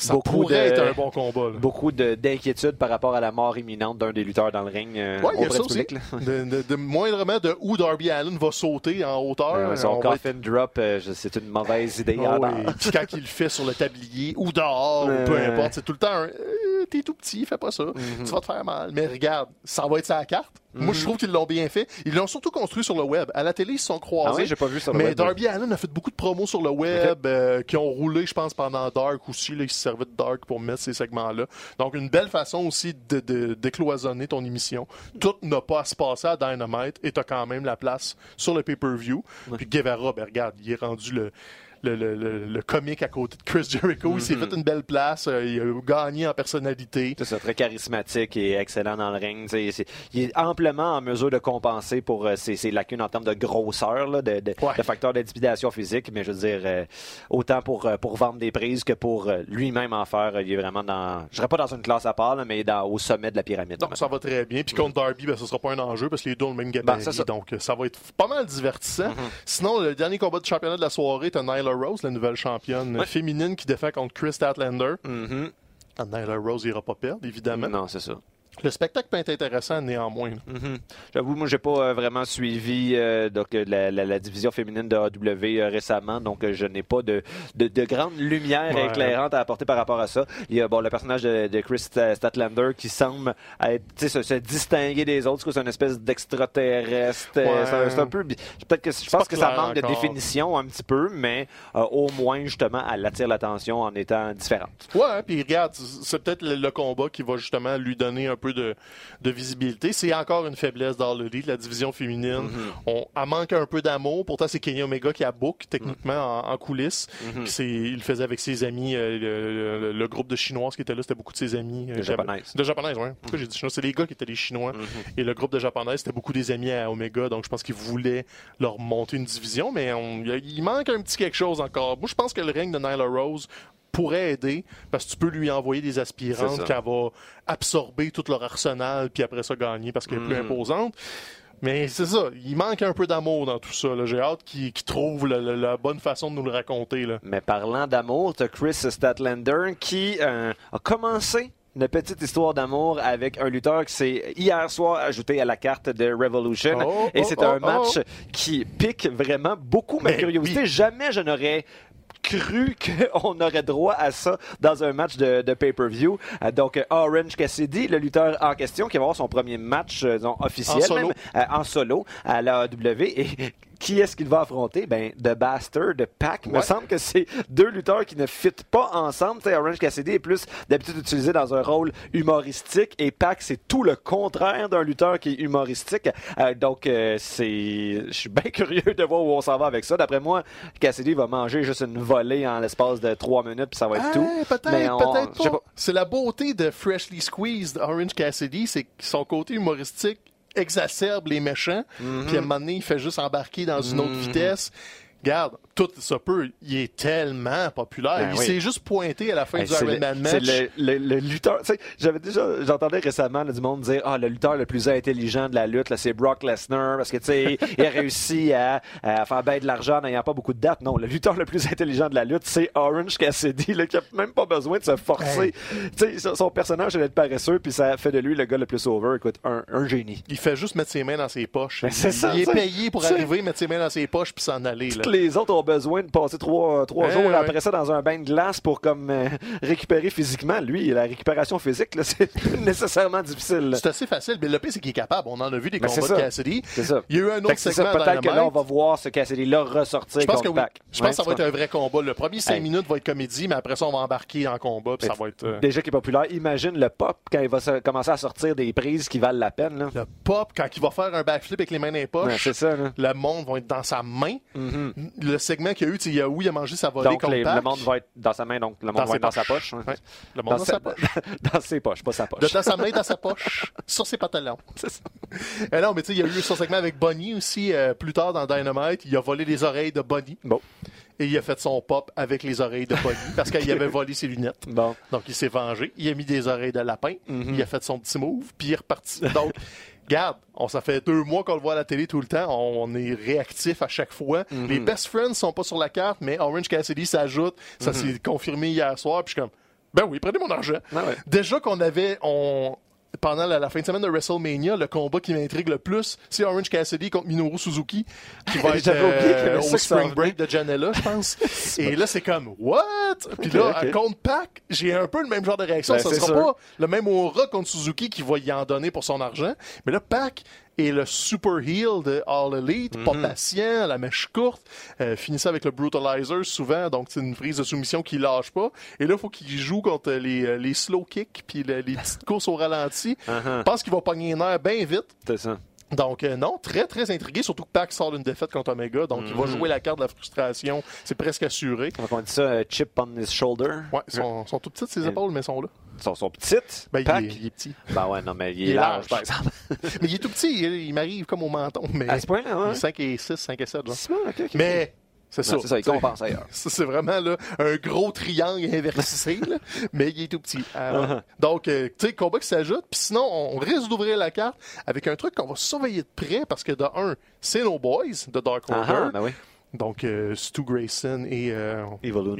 Ça Beaucoup pourrait de- être un bon combat. là. Beaucoup de- d'inquiétude par rapport à la mort imminente d'un des lutteurs dans le ring euh, Ouais, il y a auprès ça du aussi. public. là. De, de- de- moindrement de où Darby Allen va sauter en hauteur. Euh, son on va être- coffin drop, euh, c'est une mauvaise idée. À oui. Puis quand il le fait sur le tablier ou dehors, ou peu importe, c'est tout le temps un euh, t'es tout petit, fais pas ça, Mhm. tu vas te faire mal. Mais regarde, ça va être sa carte. Moi, je trouve qu'ils l'ont bien fait. Ils l'ont surtout construit sur le web. À la télé, ils se sont croisés. Ah oui, j'ai pas vu mais web. Darby Allen a fait beaucoup de promos sur le web euh, qui ont roulé, je pense, pendant Dark aussi. Là, il se de Dark pour mettre ces segments-là. Donc, une belle façon aussi de, de- décloisonner ton émission. Tout n'a pas à se passer à Dynamite et t'as quand même la place sur le pay-per-view. Puis Guevara, ben regarde, il est rendu le, le, le, le, le comique à côté de Chris Jericho. Il s'est Mhm. fait une belle place. euh, il a gagné en personnalité. C'est ça, très charismatique et excellent dans le ring. Tu il est amplement en mesure de compenser pour euh, ses, ses lacunes en termes de grosseur, là, de, de, Ouais. de d'intimidation physique. Mais je veux dire, euh, autant pour, pour vendre des prises que pour lui-même en faire, il est vraiment dans, je dirais pas dans une classe à part, là, mais dans, au sommet de la pyramide. Donc, ça va très bien. Puis contre Darby, ben, ce sera pas un enjeu parce que les deux ont le même gabarit. Ben, ça. donc, ça va être pas mal divertissant. Sinon, le dernier combat de championnat de la soirée, t'as Nyla Rose, la nouvelle championne Ouais. féminine qui défend contre Chris Statlander. Mhm. Ah, Nyla Rose ira pas perdre, évidemment. Non, c'est ça. Le spectacle peut être intéressant néanmoins. Mhm. J'avoue, moi, j'ai pas euh, vraiment suivi euh, donc, euh, la, la- la division féminine de AW euh, récemment, donc je n'ai pas de, de, de grande lumière Ouais. éclairante à apporter par rapport à ça. Il y a bon, le personnage de, de Chris Sta- Statlander qui semble être, se, se distinguer des autres, c'est une espèce d'extraterrestre. Ouais. C'est un- peu. Peut-être que je pense que ça manque de définition un petit peu, mais au moins, justement, elle attire l'attention en étant différente. Ouais, puis regarde, c'est peut-être le, le combat qui va justement lui donner un peu peu de, de visibilité. C'est encore une faiblesse dans le lit, la division féminine. Mm-hmm. On, elle manque un peu d'amour. Pourtant, c'est Kenny Omega qui a book, techniquement, en, en coulisses. C'est- il le faisait avec ses amis. euh, le, le- le groupe de Chinoises qui était là, c'était beaucoup de ses amis. euh, De Japonaises. De Japonaises, oui. Pourquoi j'ai dit Chinois? C'est les gars qui étaient les Chinois. Et le groupe de Japonaises, c'était beaucoup des amis à Omega. Donc, je pense qu'ils voulaient leur monter une division. Mais on- il manque un petit quelque chose encore. Moi, je pense que le règne de Nyla Rose pourrait aider parce que tu peux lui envoyer des aspirantes qu'elle va absorber tout leur arsenal puis après ça gagner parce qu'elle est plus Mm. imposante. Mais c'est ça, il manque un peu d'amour dans tout ça. J'ai hâte qu'il qu'il trouve la, la- la bonne façon de nous le raconter. Là. Mais parlant d'amour, t'as Chris Statlander qui euh, a commencé une petite histoire d'amour avec un lutteur qui s'est hier soir ajouté à la carte de Revolution. Oh, Et oh, c'est oh, un match oh. qui pique vraiment beaucoup ma curiosité. Jamais je n'aurais cru <laughs> qu'on aurait droit à ça dans un match de, de pay-per-view. Euh, donc, euh, Orange Cassidy, le lutteur en question, qui va avoir son premier match euh, disons, officiel, En solo. même, en solo à la AEW. Et qui est-ce qu'il va affronter? Ben, The Bastard, de Pac. Il me semble que c'est deux lutteurs qui ne fitent pas ensemble. Tu sais, Orange Cassidy est plus d'habitude utilisé dans un rôle humoristique et Pac, c'est tout le contraire d'un lutteur qui est humoristique. Euh, donc, euh, c'est, je suis bien <laughs> curieux de voir où on s'en va avec ça. D'après moi, Cassidy va manger juste une volée en l'espace de trois minutes puis ça va être tout. Peut-être, Mais on- peut-être pas. C'est la beauté de Freshly Squeezed Orange Cassidy, c'est son côté humoristique exacerbe les méchants, Mhm. puis à un moment donné, il fait juste embarquer dans une autre vitesse. Regarde, tout ça peut, il est tellement populaire. Ben il oui. s'est juste pointé à la fin Hey, du c'est Iron le, Man c'est match. le, le- le lutteur. J'avais déjà, j'entendais récemment là, du monde dire ah le lutteur le plus intelligent de la lutte, c'est Brock Lesnar parce que tu sais, il a réussi à, à faire bien de l'argent en n'ayant pas beaucoup de dates. Non, le lutteur le plus intelligent de la lutte, c'est Orange Cassidy, là, qui a même pas besoin de se forcer. Tu sais, son- son personnage est d'être paresseux, puis ça fait de lui le gars le plus over. Écoute, un, un génie. Il fait juste mettre ses mains dans ses poches. Ben, c'est ça, il est payé pour arriver, mettre ses mains dans ses poches puis s'en aller. Là. Toutes les autres ont besoin de passer trois, trois Ouais, jours ouais. après ça dans un bain de glace pour comme euh, <laughs> récupérer physiquement. Lui, la récupération physique, <laughs> c'est nécessairement difficile. C'est assez facile. Mais le pire, c'est qu'il est capable. On en a vu des Ben, combats de. Cassidy. C'est ça. Il y a eu un autre segment peut-être que là, on va voir ce Cassidy-là ressortir Je pense que oui. Je pense Ouais, que ça va être un vrai combat. Le premier 5 Hey. minutes va être comédie, mais après ça, on va embarquer en combat, puis ça va être... euh, Déjà qui est populaire, imagine le pop quand il va commencer à sortir des prises qui valent la peine. Là. Le pop, quand il va faire un backflip avec les mains dans les poches, ça. Le monde va être dans sa main. Le segment qu'il y a eu, il y a il a mangé sa volée Donc, les- le monde va être dans sa main, donc le monde Dans va être dans sa poche. Ouais. Le monde dans, sa- sa poche. <laughs> dans ses poches, pas sa poche. De dans sa main, dans sa poche, <laughs> sur ses pantalons. <laughs> Ça. Eh non, mais tu sais, il y a eu son segment avec Bonnie aussi, euh, plus tard dans Dynamite. Il a volé les oreilles de Bonnie. Bon. Et il a fait son pop avec les oreilles de Bonnie parce qu'il avait volé ses lunettes. Bon. Donc, il s'est vengé. Il a mis des oreilles de lapin. Il a fait son petit move, puis il est reparti. Donc, regarde, on, ça fait deux mois qu'on le voit à la télé tout le temps. On, on est réactif à chaque fois. Les best friends sont pas sur la carte, mais Orange Cassidy s'ajoute. Ça s'est confirmé hier soir, puis je suis comme, ben oui, prenez mon argent. Ah ouais. Déjà qu'on avait, on, pendant la, la fin de semaine de WrestleMania, le combat qui m'intrigue le plus, c'est Orange Cassidy contre Minoru Suzuki, qui va <laughs> être euh, au Spring Break de Janela, je pense. <laughs> Et là, c'est comme, what? Puis là, contre Pac, j'ai un peu le même genre de réaction. Ben, ça c'est sera sûr. pas le même aura contre Suzuki qui va y en donner pour son argent. Mais là, Pac est le super heel de All Elite, Mhm. pas patient, la mèche courte, euh, finit ça avec le brutalizer souvent, donc c'est une prise de soumission qui lâche pas. Et là, il faut qu'il joue contre les, euh, les slow kicks puis le- les petites courses au ralenti. <laughs> Uh-huh. Je pense qu'il va pogner les nerfs bien vite. C'est ça. Donc, euh, non, très, très intrigué, surtout que Pac sort d'une défaite contre Omega, donc il va Mhm. jouer la carte de la frustration. C'est presque assuré. Comment on dit ça? euh, chip on his shoulder. Ouais, ils sont, sont tout petites ses épaules, mais ils sont là. Ils sont, sont petites. Ben, il, est, il est petit. Ben ouais, non, mais il est, Il est large, large. par exemple. <laughs> Mais il est tout petit, il, il m'arrive comme au menton. Mais À ce point-là, il ouais. est 5 et 6, 5 et 7. Genre. Bon. Mais c'est ça. C'est ça, il compense ailleurs. <laughs> C'est vraiment là, un gros triangle inversé, là, <laughs> mais il est tout petit. Alors, Uh-huh. Donc, euh, tu sais, combat qui s'ajoute. Puis sinon, on risque d'ouvrir la carte avec un truc qu'on va surveiller de près parce que, de un, c'est nos boys de Dark Order. Ah, ah, ben oui. Donc, euh, Stu Grayson et euh,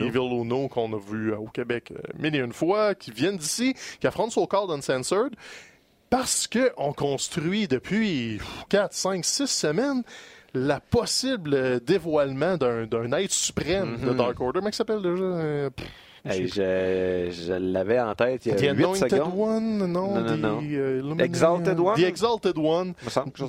Evil Uno. Qu'on a vu euh, au Québec euh, mille et une fois, qui viennent d'ici, qui affrontent So Called Uncensored, parce que on construit depuis 4, 5, 6 semaines la possible dévoilement d'un être suprême de Dark Order. Comment il s'appelle déjà? Hey, je je l'avais en tête il The y a 8 Anointed secondes. One? Non, Non, non, the, euh, Illuminati- Exalted One? The Exalted One.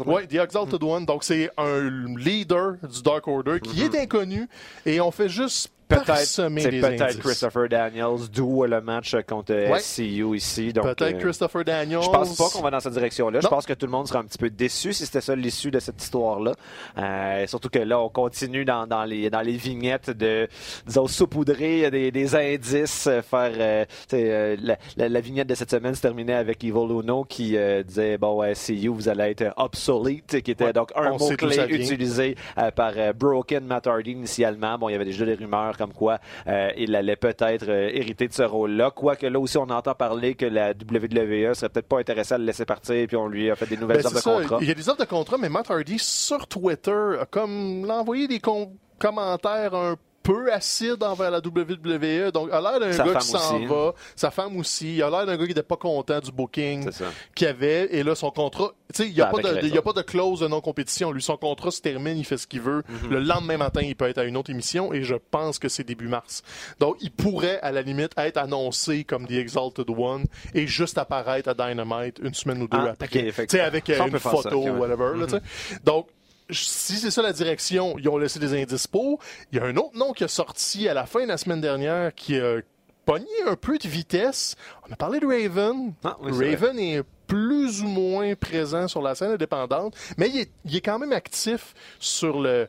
Oui, The Exalted One. Donc, c'est un leader du Dark Order qui Mm-hmm. est inconnu et on fait juste parsemé c'est des peut-être. Christopher Daniels, d'où le match contre Ouais. SCU ici. Peut-être euh, Christopher Daniels. Je pense pas qu'on va dans cette direction-là. Je pense que tout le monde sera un petit peu déçu si c'était ça l'issue de cette histoire-là. Euh, surtout que là, on continue dans, dans les, dans les vignettes de, disons, saupoudrer des, des indices, euh, faire, euh, euh, la, la- la vignette de cette semaine se terminait avec Evil Uno qui euh, disait, bon, you, vous allez être obsolete, qui était Ouais, donc un mot-clé utilisé euh, par euh, Broken Matt Hardy initialement. Bon, il y avait déjà des rumeurs comme quoi euh, il allait peut-être euh, hériter de ce rôle-là. Quoique là aussi, on entend parler que la WWE serait peut-être pas intéressée à le laisser partir, puis on lui a fait des nouvelles Ben, offres de ça. contrat. Il y a des offres de contrat, mais Matt Hardy, sur Twitter, a comme l'a envoyé des com- commentaires un peu acides envers la WWE. Donc, il a l'air d'un Sa gars qui s'en aussi, hein. va. Sa femme aussi. Il a l'air d'un gars qui n'était pas content du booking qu'il avait. Et là, son contrat, tu sais, il n'y a, Ben, pas avec de- il y raison. a pas de clause de non-compétition. Lui, son contrat se termine, il fait ce qu'il veut. Mhm. Le lendemain matin, il peut être à une autre émission et je pense que c'est début mars. Donc, il pourrait, à la limite, être annoncé comme The Exalted One et juste apparaître à Dynamite une semaine ou deux Ah, après. ok, fait que- Tu sais, avec euh, ça, une photo ou whatever. là, sais. Donc, si c'est ça la direction, ils ont laissé des indices pour. Il y a un autre nom qui est sorti à la fin de la semaine dernière qui a pogné un peu de vitesse. On a parlé de Raven. Ah, oui, Raven est plus ou moins présent sur la scène indépendante, mais il est, il est quand même actif sur le,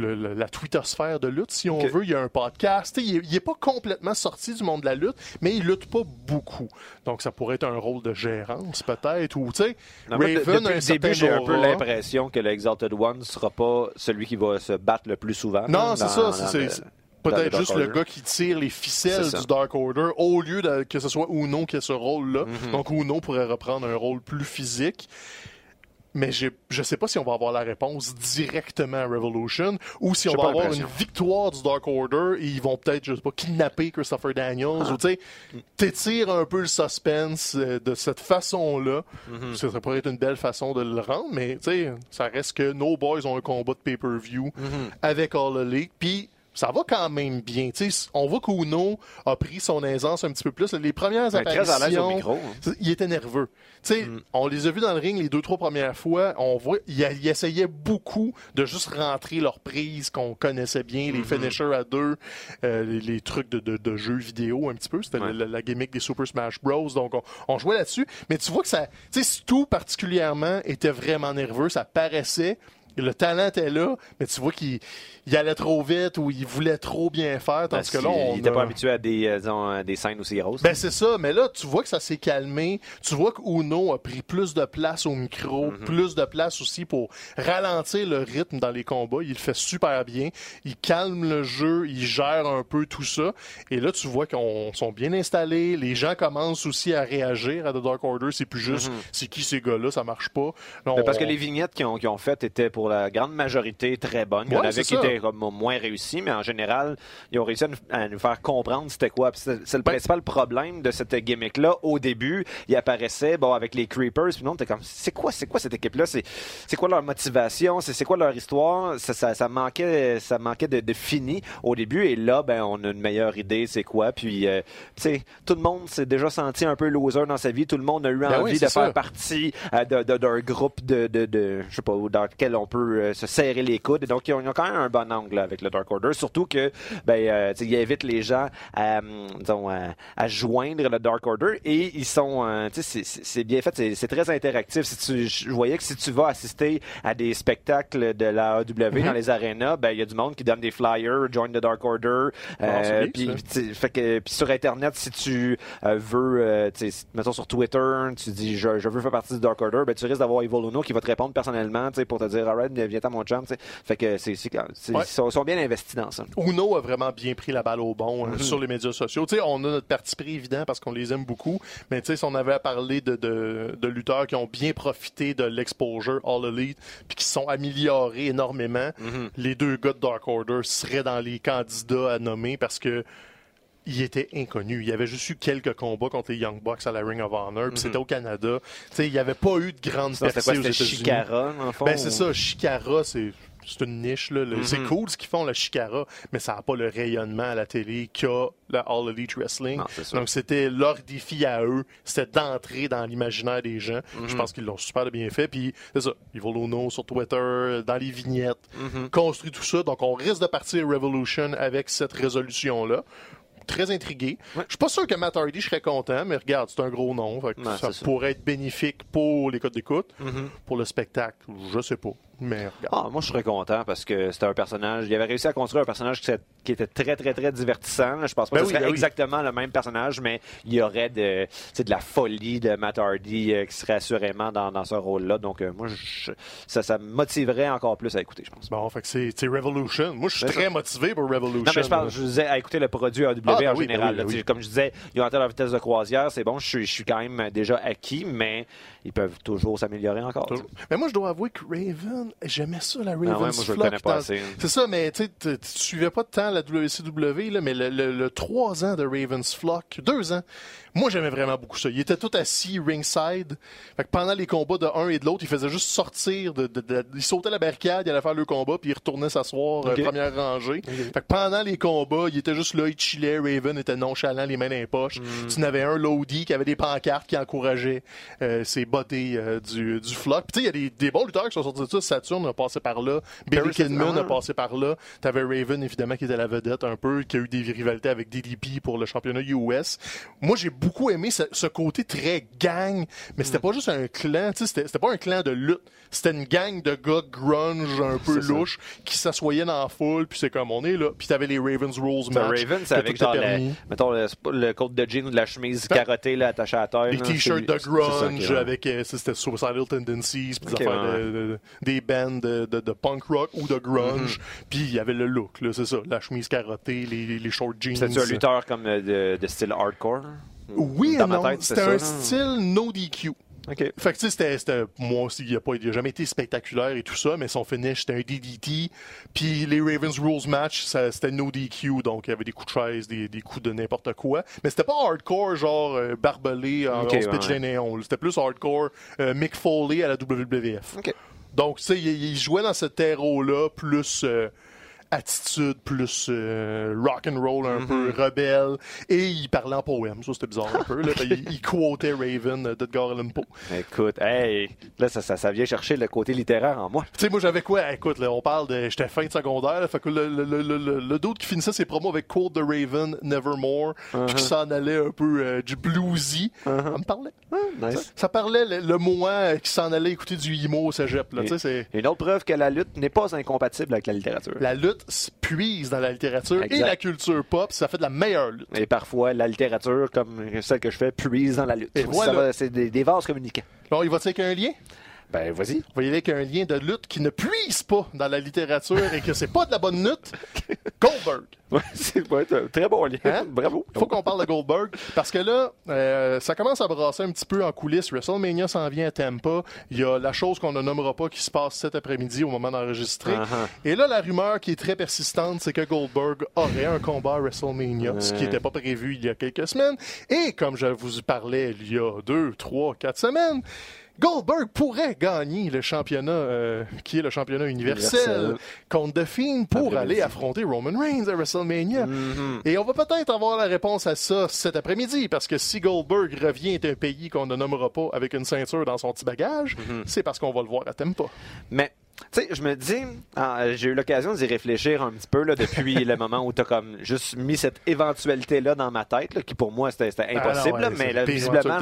le- le- la twittosphère de lutte, si on veut. Il y a un podcast. Il est, il est pas complètement sorti du monde de la lutte, mais il lutte pas beaucoup. Donc, ça pourrait être un rôle de gérance, peut-être. Ou, tu sais, de- Raven depuis un le début, j'ai un peu l'impression que le Exalted One ne sera pas celui qui va se battre le plus souvent. Non, c'est ça. c'est- peut-être juste le gars qui tire les ficelles du Dark Order au lieu de, que ce soit Uno qui a ce rôle-là. Mhm. Donc Uno pourrait reprendre un rôle plus physique. Mais je sais pas si on va avoir la réponse directement à Revolution ou si on va avoir une victoire du Dark Order et ils vont peut-être, je sais pas, kidnapper Christopher Daniels Ah. ou tu sais, t'étires un peu le suspense euh, de cette façon-là. Mhm. Ça, ça pourrait être une belle façon de le rendre, mais tu sais, ça reste que nos boys ont un combat de pay-per-view Mhm. avec All Elite, puis ça va quand même bien. On voit qu'Uno a pris son aisance un petit peu plus. Les premières Ouais, très à l'aise au apparitions, micro. hein. il était nerveux. Mm. on les a vus dans le ring les deux, trois premières fois. On voit, il, essayait beaucoup de juste rentrer leurs prises qu'on connaissait bien, Mm-hmm. les finishers à deux, euh, les, les trucs de, de- de jeux vidéo un petit peu. C'était Ouais. la, la gimmick des Super Smash Bros. Donc, on, on jouait là-dessus. Mais tu vois que ça, tu sais, Stu particulièrement était vraiment nerveux. Ça paraissait. Le talent était là, mais tu vois qu'il il allait trop vite ou il voulait trop bien faire. Tandis que là, on il n'était pas habitué à des, euh, disons, à des scènes aussi grosses. ben c'est ça, mais là tu vois que ça s'est calmé. Tu vois que Uno a pris plus de place au micro, Mhm. plus de place aussi pour ralentir le rythme dans les combats. Il le fait super bien. Il calme le jeu, il gère un peu tout ça. Et là tu vois qu'on sont bien installés. Les gens commencent aussi à réagir à The Dark Order. C'est plus juste c'est qui ces gars-là, ça marche pas. Là, Mhm. Ben, parce on- que les vignettes qu'ils ont, qu'ils ont faites étaient pour la grande majorité très bonnes. Il y en Ouais, avait qui ça. étaient comme moins réussis, mais en général, ils ont réussi à nous, à nous faire comprendre c'était quoi. C'est le Ben- principal problème de cette gimmick-là. Au début, il apparaissait bon, avec les Creepers, puis non, t'es comme c'est quoi, c'est quoi cette équipe-là? C'est quoi leur motivation? C'est quoi leur histoire? Ça, ça, ça manquait, ça manquait de, de fini au début, et là, ben, on a une meilleure idée, c'est quoi. Puis, euh, tu sais, tout le monde s'est déjà senti un peu loser dans sa vie. Tout le monde a eu Ben envie oui, de ça. faire partie euh, de- de- d'un groupe de, de, de- je sais pas, dans lequel on peut euh, se serrer les coudes. Et donc, ils ont, ils ont quand même un bon angle là, avec le Dark Order. Surtout que, ben, euh, invitent les gens à, hum, disons, à, à joindre le Dark Order et ils sont, euh, tu sais, c'est- bien fait, c'est- très interactif. Si tu, je voyais que si tu vas assister à des spectacles de la AEW dans les arénas, ben, il y a du monde qui donne des flyers, join the Dark Order. Ah, euh, puis, sur Internet, si tu euh, veux, euh, mettons sur Twitter, tu dis je, je veux faire partie du Dark Order, ben, tu risques d'avoir Evil Uno qui va te répondre personnellement tu sais, pour te dire alright, viens à mon chum. Fait que c'est, Ouais. sont, sont bien investis dans ça. Uno a vraiment bien pris la balle au bon Mhm. euh, sur les médias sociaux. On a notre parti pris évident parce qu'on les aime beaucoup, mais si on avait à parler de, de, de lutteurs qui ont bien profité de l'exposure All Elite puis qui se sont améliorés énormément, Mhm. les deux gars de Dark Order seraient dans les candidats à nommer parce que il était inconnu. Il y avait juste eu quelques combats contre les Young Bucks à la Ring of Honor, puis c'était au Canada. Il n'y avait pas eu de grande Mhm. Percée quoi? aux États-Unis. Chikara, en fond? Ben, c'est ou- ça. Chikara, c'est c'est une niche. Là. Le- Mhm. C'est cool ce qu'ils font, la Shikara, mais ça n'a pas le rayonnement à la télé qu'a la All Elite Wrestling. Non, c'est. Donc, c'était leur défi à eux. C'était d'entrer dans l'imaginaire des gens. Mhm. Je pense qu'ils l'ont super bien fait. Puis, c'est ça. Evil Uno sur Twitter, dans les vignettes, Mhm. construit tout ça. Donc, on risque de partir Revolution avec cette résolution-là. Très intrigué. Ouais. Je suis pas sûr que Matt Hardy, je serais content, mais regarde, c'est un gros nom. Fait que Ouais, ça pourrait être bénéfique pour les codes d'écoute. Mhm. Pour le spectacle, je sais pas. Mais. Ah, moi, je serais content parce que c'était un personnage. Il avait réussi à construire un personnage qui, était très, très, très divertissant. Je pense pas Ben que oui, ce serait ben oui. exactement le même personnage, mais il y aurait de, de la folie de Matt Hardy euh, qui serait assurément dans, dans ce rôle-là. Donc, euh, moi, je- ça, ça me motiverait encore plus à écouter, je pense. Bon, fait que c'est Revolution. Moi, je suis très ça. motivé pour Revolution. Non, mais je, parle, je disais à écouter le produit AW Ah, ben en oui, ben général. là. Comme je disais, ils ont atteint leur vitesse de croisière, c'est bon, je suis, je suis quand même déjà acquis, mais ils peuvent toujours s'améliorer encore. Toujours. Mais moi, je dois avouer que Raven, j'aimais ça, la Raven's Ah ouais, moi, je le Flock dans-. C'est ça, mais tu tu suivais pas tant la WCW, là, mais le, le, le 3 ans de Raven's Flock, deux ans, moi, j'aimais vraiment beaucoup ça. Il était tout assis ringside. Fait que pendant les combats de un et de l'autre, il faisait juste sortir de, de- de- il sautait la barricade, il allait faire le combat, puis il retournait s'asseoir, euh, Ok. première rangée. Fait que pendant les combats, il était juste là, il chillait, Raven était nonchalant, les mains dans les poches. Hmm. Tu n'avais un Lodi qui avait des pancartes qui encourageaient euh, ses bottés euh, du, du flock. Puis tu sais, il y a des, des bons lutteurs qui sont sortis de ça. Saturn a passé par là. Billy Paris Kidman a passé par là. T'avais Raven, évidemment, qui était la vedette un peu, qui a eu des rivalités avec DDP pour le championnat US. Moi, j'ai beaucoup aimé ce, ce côté très gang, mais c'était pas juste un clan, tu sais, c'était pas un clan de lutte. C'était une gang de gars grunge un peu ça. louches qui s'assoyaient dans la foule, puis c'est comme on est là. Puis t'avais les Ravens Rules Le match. Raven, c'est avec genre, le, mettons, le, le côte de jean ou de la chemise Ben, carottée là, attachée à la terre. Là, t-shirts de grunge avec euh, c'était Suicidal Tendencies, puis des ouais, de- de- des bands de, de- de punk rock ou de grunge. Mm-hmm. Puis il y avait le look, là, c'est ça, la chemise carottée, les, les short jeans. C'était-tu un lutteur comme euh, de, de style hardcore? Oui Dans non, c'était un style no DQ. OK. Fait que tu sais, c'était- c'était, moi aussi, il a, pas, il a jamais été spectaculaire et tout ça, mais son finish, c'était un DDT. Puis les Ravens Rules match, c'était no DQ, donc il y avait des coups de chaise, des, des coups de n'importe quoi. Mais c'était pas hardcore, genre euh, barbelé en Ok, on se pitch ouais, des néons. là. C'était plus hardcore euh, Mick Foley à la WWF. OK. Donc, tu sais, il, il jouait dans ce terreau-là, plus euh, attitude, plus euh, rock and roll un peu, rebelle, et il parlait en poème. Ça, c'était bizarre un peu. Là. <laughs> il, il quotait Raven d'Edgar Allan Poe. Écoute, hey, là, ça, ça, ça vient chercher le côté littéraire en moi. Tu sais, moi, j'avais quoi? Écoute, là, on parle de. J'étais fin de secondaire, là, fait que le, le, le, le, le- qui finissait ses promos avec Quote de Raven, Nevermore, puis qui s'en allait un peu euh, du bluesy, ça me parlait. Ça, Nice. ça parlait le, le moi euh, qui s'en allait écouter du emo au cégep, là. C'est. Une autre preuve que la lutte n'est pas incompatible avec la littérature. La lutte puise dans la littérature et la culture pop, ça fait de la meilleure lutte. Et parfois, la littérature, comme celle que je fais, puise dans la lutte. Voilà. C'est des, des vases communicants. Alors, il va avec un lien? Ben, vas-y. Y aller avec un lien de lutte qui ne puise pas dans la littérature et que c'est pas de la bonne lutte. <laughs> Goldberg. Ouais, c'est ouais, un très bon lien. Hein? Bravo. faut qu'on parle de Goldberg parce que là, euh, ça commence à brasser un petit peu en coulisses. WrestleMania s'en vient à Tampa. Il y a la chose qu'on ne nommera pas qui se passe cet après-midi au moment d'enregistrer. Uh-huh. Et là, la rumeur qui est très persistante, c'est que Goldberg aurait un combat à WrestleMania, ce qui n'était pas prévu il y a quelques semaines. Et comme je vous parlais il y a deux, trois, quatre semaines, Goldberg pourrait gagner le championnat, euh, qui est le championnat universel, Universel. contre The Fiend pour aller affronter Roman Reigns à WrestleMania. Mhm. Et on va peut-être avoir la réponse à ça cet après-midi, parce que si Goldberg revient d'un pays qu'on ne nommera pas avec une ceinture dans son petit bagage, Mhm. c'est parce qu'on va le voir à Tampa. Mais, tu sais, je me dis, ah, j'ai eu l'occasion d'y réfléchir un petit peu là, depuis <laughs> le moment où tu as comme juste mis cette éventualité-là dans ma tête, là, qui pour moi c'était Ah impossible, non, là, ouais, mais là, visiblement,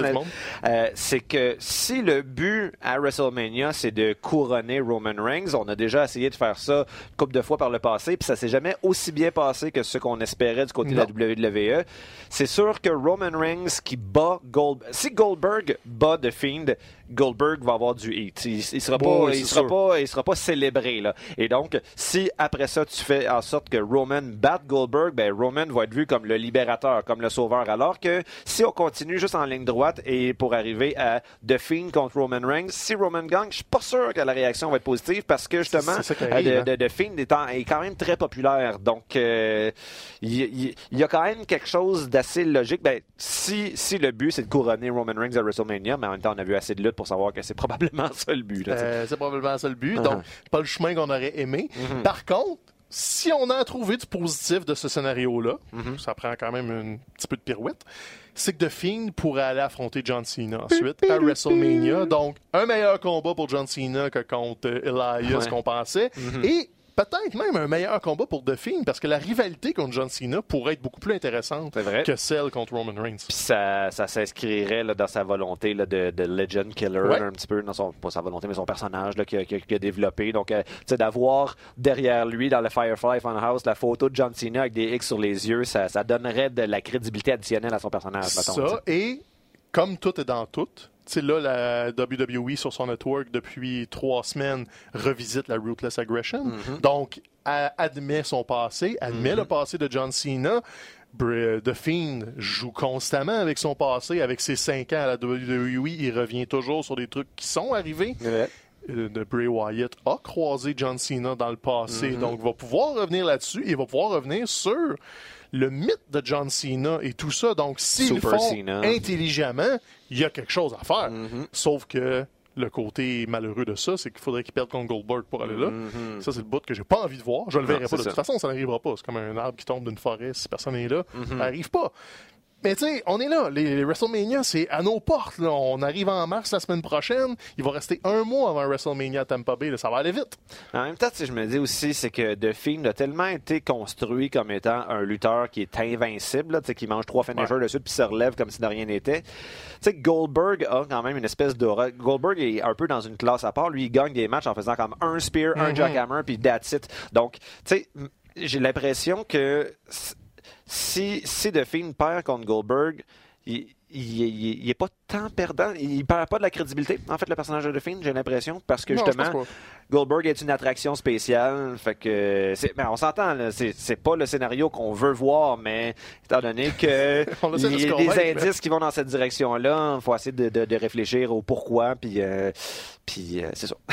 euh, c'est que si le but à WrestleMania, c'est de couronner Roman Reigns, on a déjà essayé de faire ça une couple de fois par le passé, puis ça s'est jamais aussi bien passé que ce qu'on espérait du côté de la WWE. C'est sûr que Roman Reigns qui bat Goldberg, si Goldberg bat The Fiend, Goldberg va avoir du heat. Il, il sera Bon, pas, oui, il c'est sera sûr. pas, il sera pas célébré là. Et donc, si après ça tu fais en sorte que Roman batte Goldberg, ben Roman va être vu comme le libérateur, comme le sauveur. Alors que si on continue juste en ligne droite et pour arriver à The Fiend contre Roman Reigns, si Roman gagne, je suis pas sûr que la réaction va être positive parce que justement, qui euh, arrive, de- hein. de- The Fiend est, en- est quand même très populaire. Donc, euh, il il y, a quand même quelque chose d'assez logique. Ben, si, si le but c'est de couronner Roman Reigns à WrestleMania, mais en même temps, on a vu assez de lutte pour savoir que c'est probablement ça le but. Euh, c'est probablement ça le but. Uh-huh. Donc, pas le chemin qu'on aurait aimé. Mm-hmm. Par contre, si on a trouvé du positif de ce scénario-là, Mm-hmm. ça prend quand même un petit peu de pirouette, c'est que The Fiend pourrait aller affronter John Cena ensuite à WrestleMania. Donc, un meilleur combat pour John Cena que contre Elias Ouais. qu'on pensait. Et peut-être même un meilleur combat pour The Fiend parce que la rivalité contre John Cena pourrait être beaucoup plus intéressante que celle contre Roman Reigns. Puis ça, ça s'inscrirait dans sa volonté là, de, de Legend Killer, Ouais. un petit peu, dans son, pas sa volonté, mais son personnage qu'il a, développé. Donc, euh, tu sais, d'avoir derrière lui, dans le Firefly Funhouse, la photo de John Cena avec des X sur les yeux, ça, ça donnerait de la crédibilité additionnelle à son personnage. mettons. Ça, et comme tout est dans tout, tu sais, là, la WWE sur son network depuis trois semaines revisite la Ruthless Aggression. Mm-hmm. Donc, elle admet son passé, admet le passé de John Cena. Br- The Fiend joue constamment avec son passé, avec ses cinq ans à la WWE. Il revient toujours sur des trucs qui sont arrivés. Ouais. Euh, de Bray Wyatt a croisé John Cena dans le passé, Mm-hmm. donc va pouvoir revenir là-dessus et va pouvoir revenir sur le mythe de John Cena et tout ça. Donc, s'ils le Super font Cena. intelligemment, il y a quelque chose à faire. Mm-hmm. Sauf que le côté malheureux de ça, c'est qu'il faudrait qu'il perde contre Goldberg pour aller là. Ça, c'est le bout que j'ai pas envie de voir. Je le verrai Mm-hmm. Non, pas. De c'est toute ça. façon, ça n'arrivera pas. C'est comme un arbre qui tombe d'une forêt. Si personne n'est là, Mm-hmm. ça n'arrive pas. Mais tu sais, on est là. Les, les WrestleMania, c'est à nos portes. là. On arrive en mars la semaine prochaine. Il va rester un mois avant WrestleMania à Tampa Bay. là. Ça va aller vite. En même temps, je me dis aussi, c'est que The Fiend a tellement été construit comme étant un lutteur qui est invincible, là, qui mange trois finishers dessus puis se relève comme si de rien n'était. Tu sais, Goldberg a quand même une espèce d'aura. Goldberg est un peu dans une classe à part. Lui, il gagne des matchs en faisant comme un spear, un jackhammer, puis that's it. Donc, tu sais, j'ai l'impression que si, si Fiend perd contre Goldberg, il, il, il- il est pas tant perdant. Il perd pas de la crédibilité, en fait, le personnage de Fiend, j'ai l'impression, parce que Non, justement. Goldberg est une attraction spéciale. Fait que c'est, ben, on s'entend, c'est, pas le scénario qu'on veut voir, mais étant donné que <laughs> il y a des mais- indices qui vont dans cette direction-là, il faut essayer de, de- de réfléchir au pourquoi, puis, euh, puis euh, c'est ça. <laughs>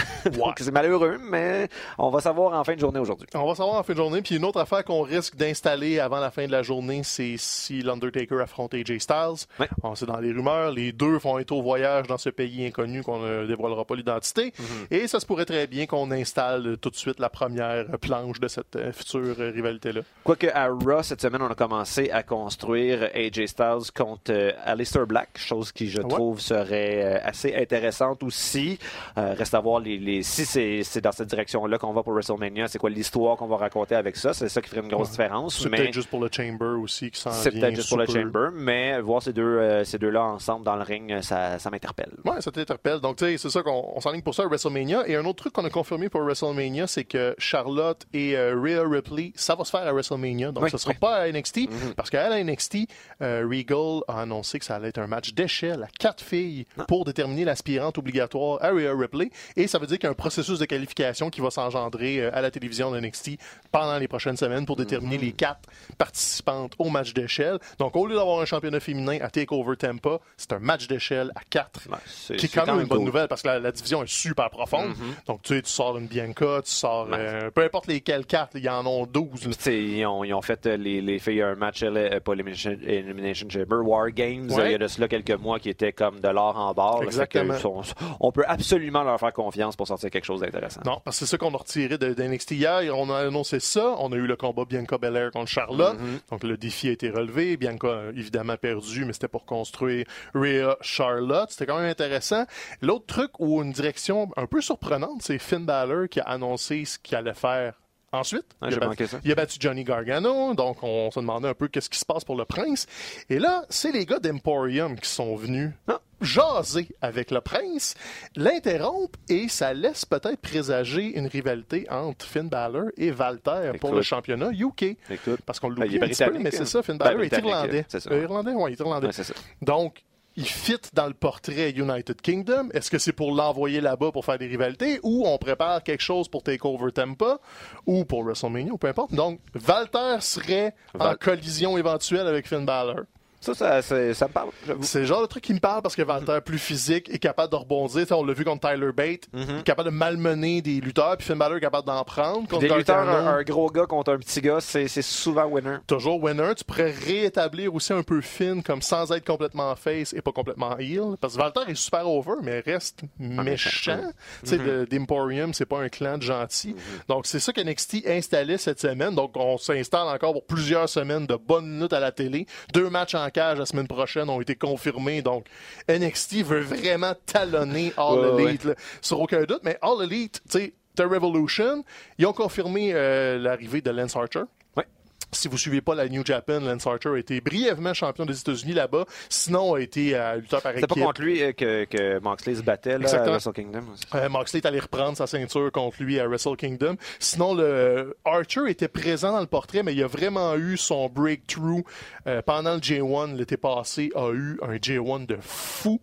C'est malheureux, mais on va savoir en fin de journée aujourd'hui. On va savoir en fin de journée. Puis une autre affaire qu'on risque d'installer avant la fin de la journée, c'est si l'Undertaker affronte AJ Styles. On sait dans les rumeurs, les deux vont être au voyage dans ce pays inconnu qu'on ne dévoilera pas l'identité. Mhm. Et ça se pourrait très bien qu'on installe tout de suite la première planche de cette euh, future rivalité-là. Quoique à Raw, cette semaine, on a commencé à construire AJ Styles contre euh, Aleister Black, chose qui, je Ouais. trouve, serait euh, assez intéressante aussi. Euh, reste à voir les, les- si c'est dans cette direction-là qu'on va pour WrestleMania, c'est quoi l'histoire qu'on va raconter avec ça? C'est ça qui ferait une grosse différence. C'est mais peut-être juste pour le Chamber aussi qui s'en C'est peut-être juste pour le Chamber, mais voir ces deux, euh, ces deux-là ensemble dans le ring, ça, ça m'interpelle. Ouais, ça t'interpelle. Donc, tu sais, c'est ça qu'on on s'enligne pour ça à WrestleMania. Et un autre truc qu'on a confirmé pour WrestleMania, c'est que Charlotte et euh, Rhea Ripley, ça va se faire à WrestleMania. Donc, Oui, ce sera oui. pas à NXT. Parce qu'à la NXT, euh, Regal a annoncé que ça allait être un match d'échelle à quatre filles pour déterminer l'aspirante obligatoire à Rhea Ripley. Et ça veut dire qu'il y a un processus de qualification qui va s'engendrer euh, à la télévision de NXT pendant les prochaines semaines pour déterminer les quatre participantes au match d'échelle. Donc, au lieu d'avoir un championnat féminin à TakeOver Tampa, c'est un match d'échelle à quatre Ouais, c'est- qui est quand même une bonne cool. nouvelle parce que la, la division est super profonde. Donc, tu sais, tu sors une Bianca, tu sors. euh, peu importe lesquelles cartes, il y en ont 12. là. Tu sais, ils, ont, ils ont fait euh, les, les filles un match, euh, pas Elimination, Elimination Chamber, War Games, Ouais. euh, il y a de cela quelques mois qui était comme de l'or en barre. Exactement. euh, on, on peut absolument leur faire confiance pour sortir quelque chose d'intéressant. Non, parce que c'est ça qu'on a retiré de, de NXT hier. On a annoncé ça. On a eu le combat Bianca Belair contre Charlotte. Donc, le défi a été relevé. Bianca a évidemment perdu, mais c'était pour construire Rhea Charlotte. C'était quand même intéressant. L'autre truc ou une direction un peu surprenante, c'est Finn Balor qui a annoncé ce qu'il allait faire ensuite. Ah, il, a battu, manqué ça. il a battu Johnny Gargano. Donc, on se demandait un peu qu'est-ce qui se passe pour le prince. Et là, c'est les gars d'Emporium qui sont venus Ah. jaser avec le prince, l'interrompre et ça laisse peut-être présager une rivalité entre Finn Balor et Walter pour le championnat UK. Écoute. Parce qu'on Ben, l'oublie est un petit peu, mais c'est hein. ça, Finn Ben, Balor est irlandais. ça. Euh, irlandais, ouais, il est irlandais. Ouais, ça. Donc, il fit dans le portrait United Kingdom? Est-ce que c'est pour l'envoyer là-bas pour faire des rivalités? Ou on prépare quelque chose pour TakeOver Tampa? Ou pour WrestleMania? Ou peu importe. Donc, Walter serait en collision éventuelle avec Finn Balor. Ça, ça, ça, ça me parle, j'avoue. C'est le genre de truc qui me parle parce que Walter plus physique est capable de rebondir. T'sais, on l'a vu contre Tyler Bate, Mhm. est capable de malmener des lutteurs, puis Finn Balor est capable d'en prendre. Contre Des lutteurs, un, un gros gars contre un petit gars, c'est c'est souvent winner. Toujours winner. Tu pourrais réétablir aussi un peu Finn, comme sans être complètement face et pas complètement heel. Parce que Walter est super over, mais reste méchant. Tu sais, de- d'Emporium, c'est pas un clan de gentils. Donc, c'est ça que NXT installait cette semaine. Donc, on s'installe encore pour plusieurs semaines de bonnes minutes à la télé. Deux matchs en cage la semaine prochaine ont été confirmés. Donc, NXT veut vraiment talonner All Ouais, Elite, là, sur aucun doute. Mais All Elite, tu sais, The Revolution, ils ont confirmé euh, l'arrivée de Lance Archer. Si vous suivez pas la New Japan, Lance Archer a été brièvement champion des États-Unis là-bas. Sinon, a été à lutteur par C'est pas équipe. contre lui euh, que, que Moxley se battait là, à. Wrestle Kingdom. Euh, Moxley est allé reprendre sa ceinture contre lui à Wrestle Kingdom. Sinon, le Archer était présent dans le portrait, mais il a vraiment eu son breakthrough euh, pendant le J1 l'été passé. A eu un J1 de fou.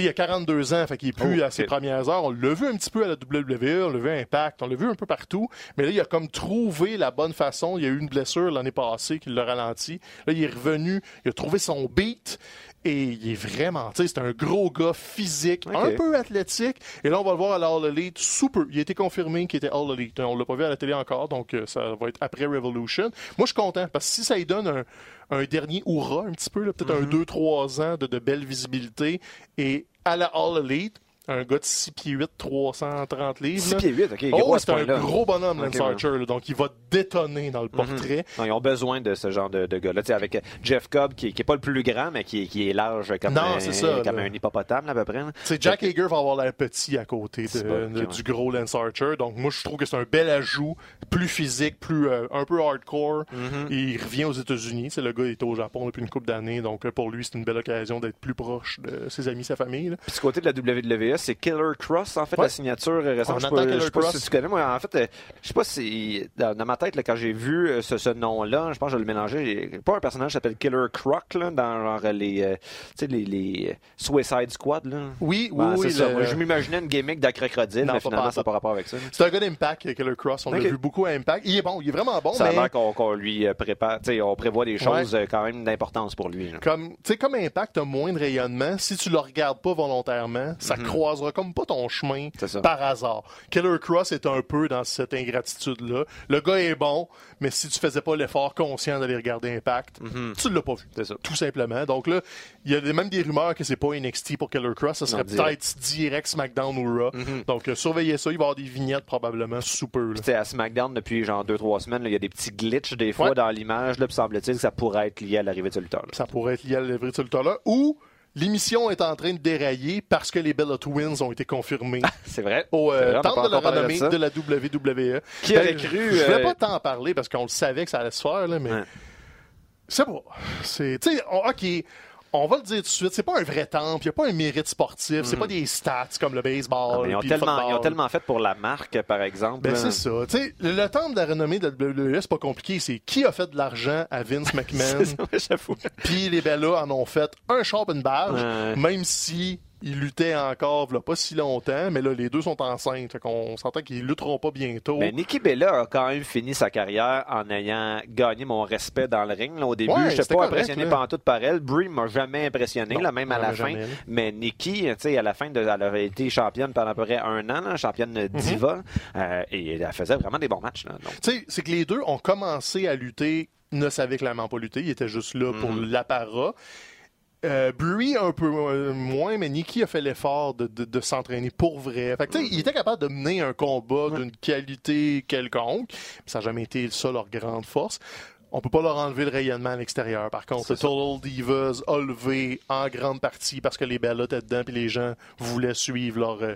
Sais, il a 42 ans, fait qu'il est plus Oh, à ses premières heures. On l'a vu un petit peu à la WWE, on l'a vu à Impact, on l'a vu un peu partout. Mais là, il a comme trouvé la bonne façon. Il y a eu une blessure l'année passée qui l'a ralenti. Là, il est revenu, il a trouvé son beat. Et il est vraiment, tu sais, c'est un gros gars physique, un peu athlétique. Et là, on va le voir à l'All Elite sous peu. Il a été confirmé qu'il était All Elite. On l'a pas vu à la télé encore, donc euh, ça va être après Revolution. Moi, je suis content parce que si ça lui donne un, un dernier hurrah un petit peu, peut-être un 2-3 ans de, de belle visibilité et à la All Elite, un gars de 6 pieds 8, 330 livres. 6 là. pieds 8, ok, Oh, c'est un gros bonhomme, Lance. Archer, là, donc il va détonner dans le portrait. Non, ils ont besoin de ce genre de, de gars-là. Avec Jeff Cobb, qui, qui est pas le plus grand, mais qui, est- qui est large comme, Non, un, ça, comme un hippopotame, là, à peu près. Jack Hager va avoir l'air petit à côté de- bon, du gros Lance Archer. Donc, moi, je trouve que c'est un bel ajout, plus physique, plus euh, un peu hardcore. Mm-hmm. Il revient aux États-Unis. C'est le gars était au Japon depuis une couple d'années. Donc, euh, pour lui, c'est une belle occasion d'être plus proche de ses amis, sa famille. Puis du côté de la WWE, c'est Killer Cross, en fait, Ouais. la signature récente. On Je sais attend pas, Killer je sais pas Cross. si tu connais. Moi, en fait, euh, je sais pas si. Dans, dans ma tête, là, quand j'ai vu euh, ce, ce nom-là, je pense que je vais le mélanger. Il y a Pas un personnage qui s'appelle Killer Croc, là, dans genre les, euh, tu sais, les, les euh, Suicide Squad, là. Oui, oui, Ouais, oui. c'est ça. le- Moi, je m'imaginais une gimmick d'acrocodile, Non, mais pas finalement, pantoute. ça n'a pas rapport avec ça. C'est un gars d'Impact, Killer Cross. On Ok. l'a vu beaucoup à Impact. Il est bon, il est vraiment bon, Ça a mais l'air qu'on lui euh, prépare, tu sais, on prévoit des choses euh, quand même d'importance pour lui. là. comme, tu sais, comme Impact a moins de rayonnement, si tu le regardes pas volontairement, ça croisera comme pas ton chemin Mhm. Par hasard. Killer Cross est un peu dans cette ingratitude-là. Le gars est bon, mais si tu faisais pas l'effort conscient d'aller regarder Impact, tu l'as pas vu. Mhm. Ça. Tout simplement. Donc là, il y a même des rumeurs que c'est pas NXT pour Killer Cross, ça serait peut-être direct SmackDown ou Raw. Donc euh, surveillez ça, il va y avoir des vignettes probablement sous peu. à SmackDown, depuis genre 2-3 semaines, il y a des petits glitches des fois Ouais. dans l'image. Semble-t-il que ça pourrait être lié à l'arrivée de ce lutteur. Ça pourrait être lié à la de là Ou l'émission est en train de dérailler parce que les Bella Twins ont été confirmés. C'est vrai. au euh, pas de la de renommée de, la WWE. Qui Ben, aurait je- cru, Je voulais euh, pas tant en parler parce qu'on le savait que ça allait se faire, là, mais c'est pas. C'est, tu sais, OK, on va le dire tout de suite, c'est pas un vrai temple, il n'y a pas un mérite sportif, c'est pas des stats comme le. Ah, baseball. mais ils, ont puis le tellement, ils ont football. tellement fait pour la marque, par exemple. Ben, là. c'est ça. Tu sais, le, le temple de la renommée de la WWE, c'est pas compliqué. C'est qui a fait de l'argent à Vince <laughs> McMahon. Puis les Bellas en ont fait un char une badge, Ouais. même si ils luttaient encore là, pas si longtemps, mais là, les deux sont enceintes. Fait qu'on s'entend qu'ils lutteront pas bientôt. Mais Nikki Bella a quand même fini sa carrière en ayant gagné mon respect dans le ring. là. Au début, Ouais, je n'étais pas correct, impressionné là. par elle. Brie m'a jamais impressionné, Non, là, même à la fin. jamais. Mais Nikki, tu sais, à la fin, de, elle avait été championne pendant à peu près un an, là, championne Mhm. diva, euh, et elle faisait vraiment des bons matchs. c'est que les deux ont commencé à lutter, ne savaient clairement pas lutter. Ils étaient juste là pour Mhm. l'apparat. Euh, Brie un peu euh, moins, mais Nikki a fait l'effort de, de- de s'entraîner pour vrai. Fait que, il était capable de mener un combat d'une qualité quelconque. Ça n'a jamais été ça leur grande force. On peut pas leur enlever le rayonnement à l'extérieur. Par contre, le Total Divas a levé en grande partie parce que les Bellas étaient dedans puis les gens voulaient suivre leur, euh,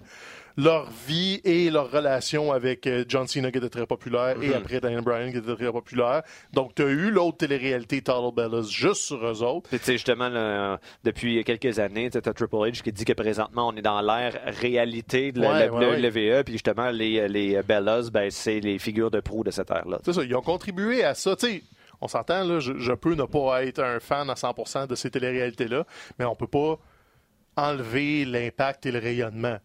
leur vie et leur relation avec euh, John Cena qui était très populaire et après Daniel Bryan qui était très populaire. Donc, tu as eu l'autre télé-réalité Total Bellas juste sur eux autres. Puis, tu sais, justement, là, depuis quelques années, tu as Triple H qui dit que présentement, on est dans l'ère réalité de la, Ouais, la ouais, WWE. Puis, justement, les, les Bellas, ben, c'est les figures de proue de cette ère-là. C'est ça, ils ont contribué à ça. Tu sais, on s'entend, là, je, je peux ne pas être un fan à 100% de ces télé-réalités-là, mais on peut pas enlever l'impact et le rayonnement.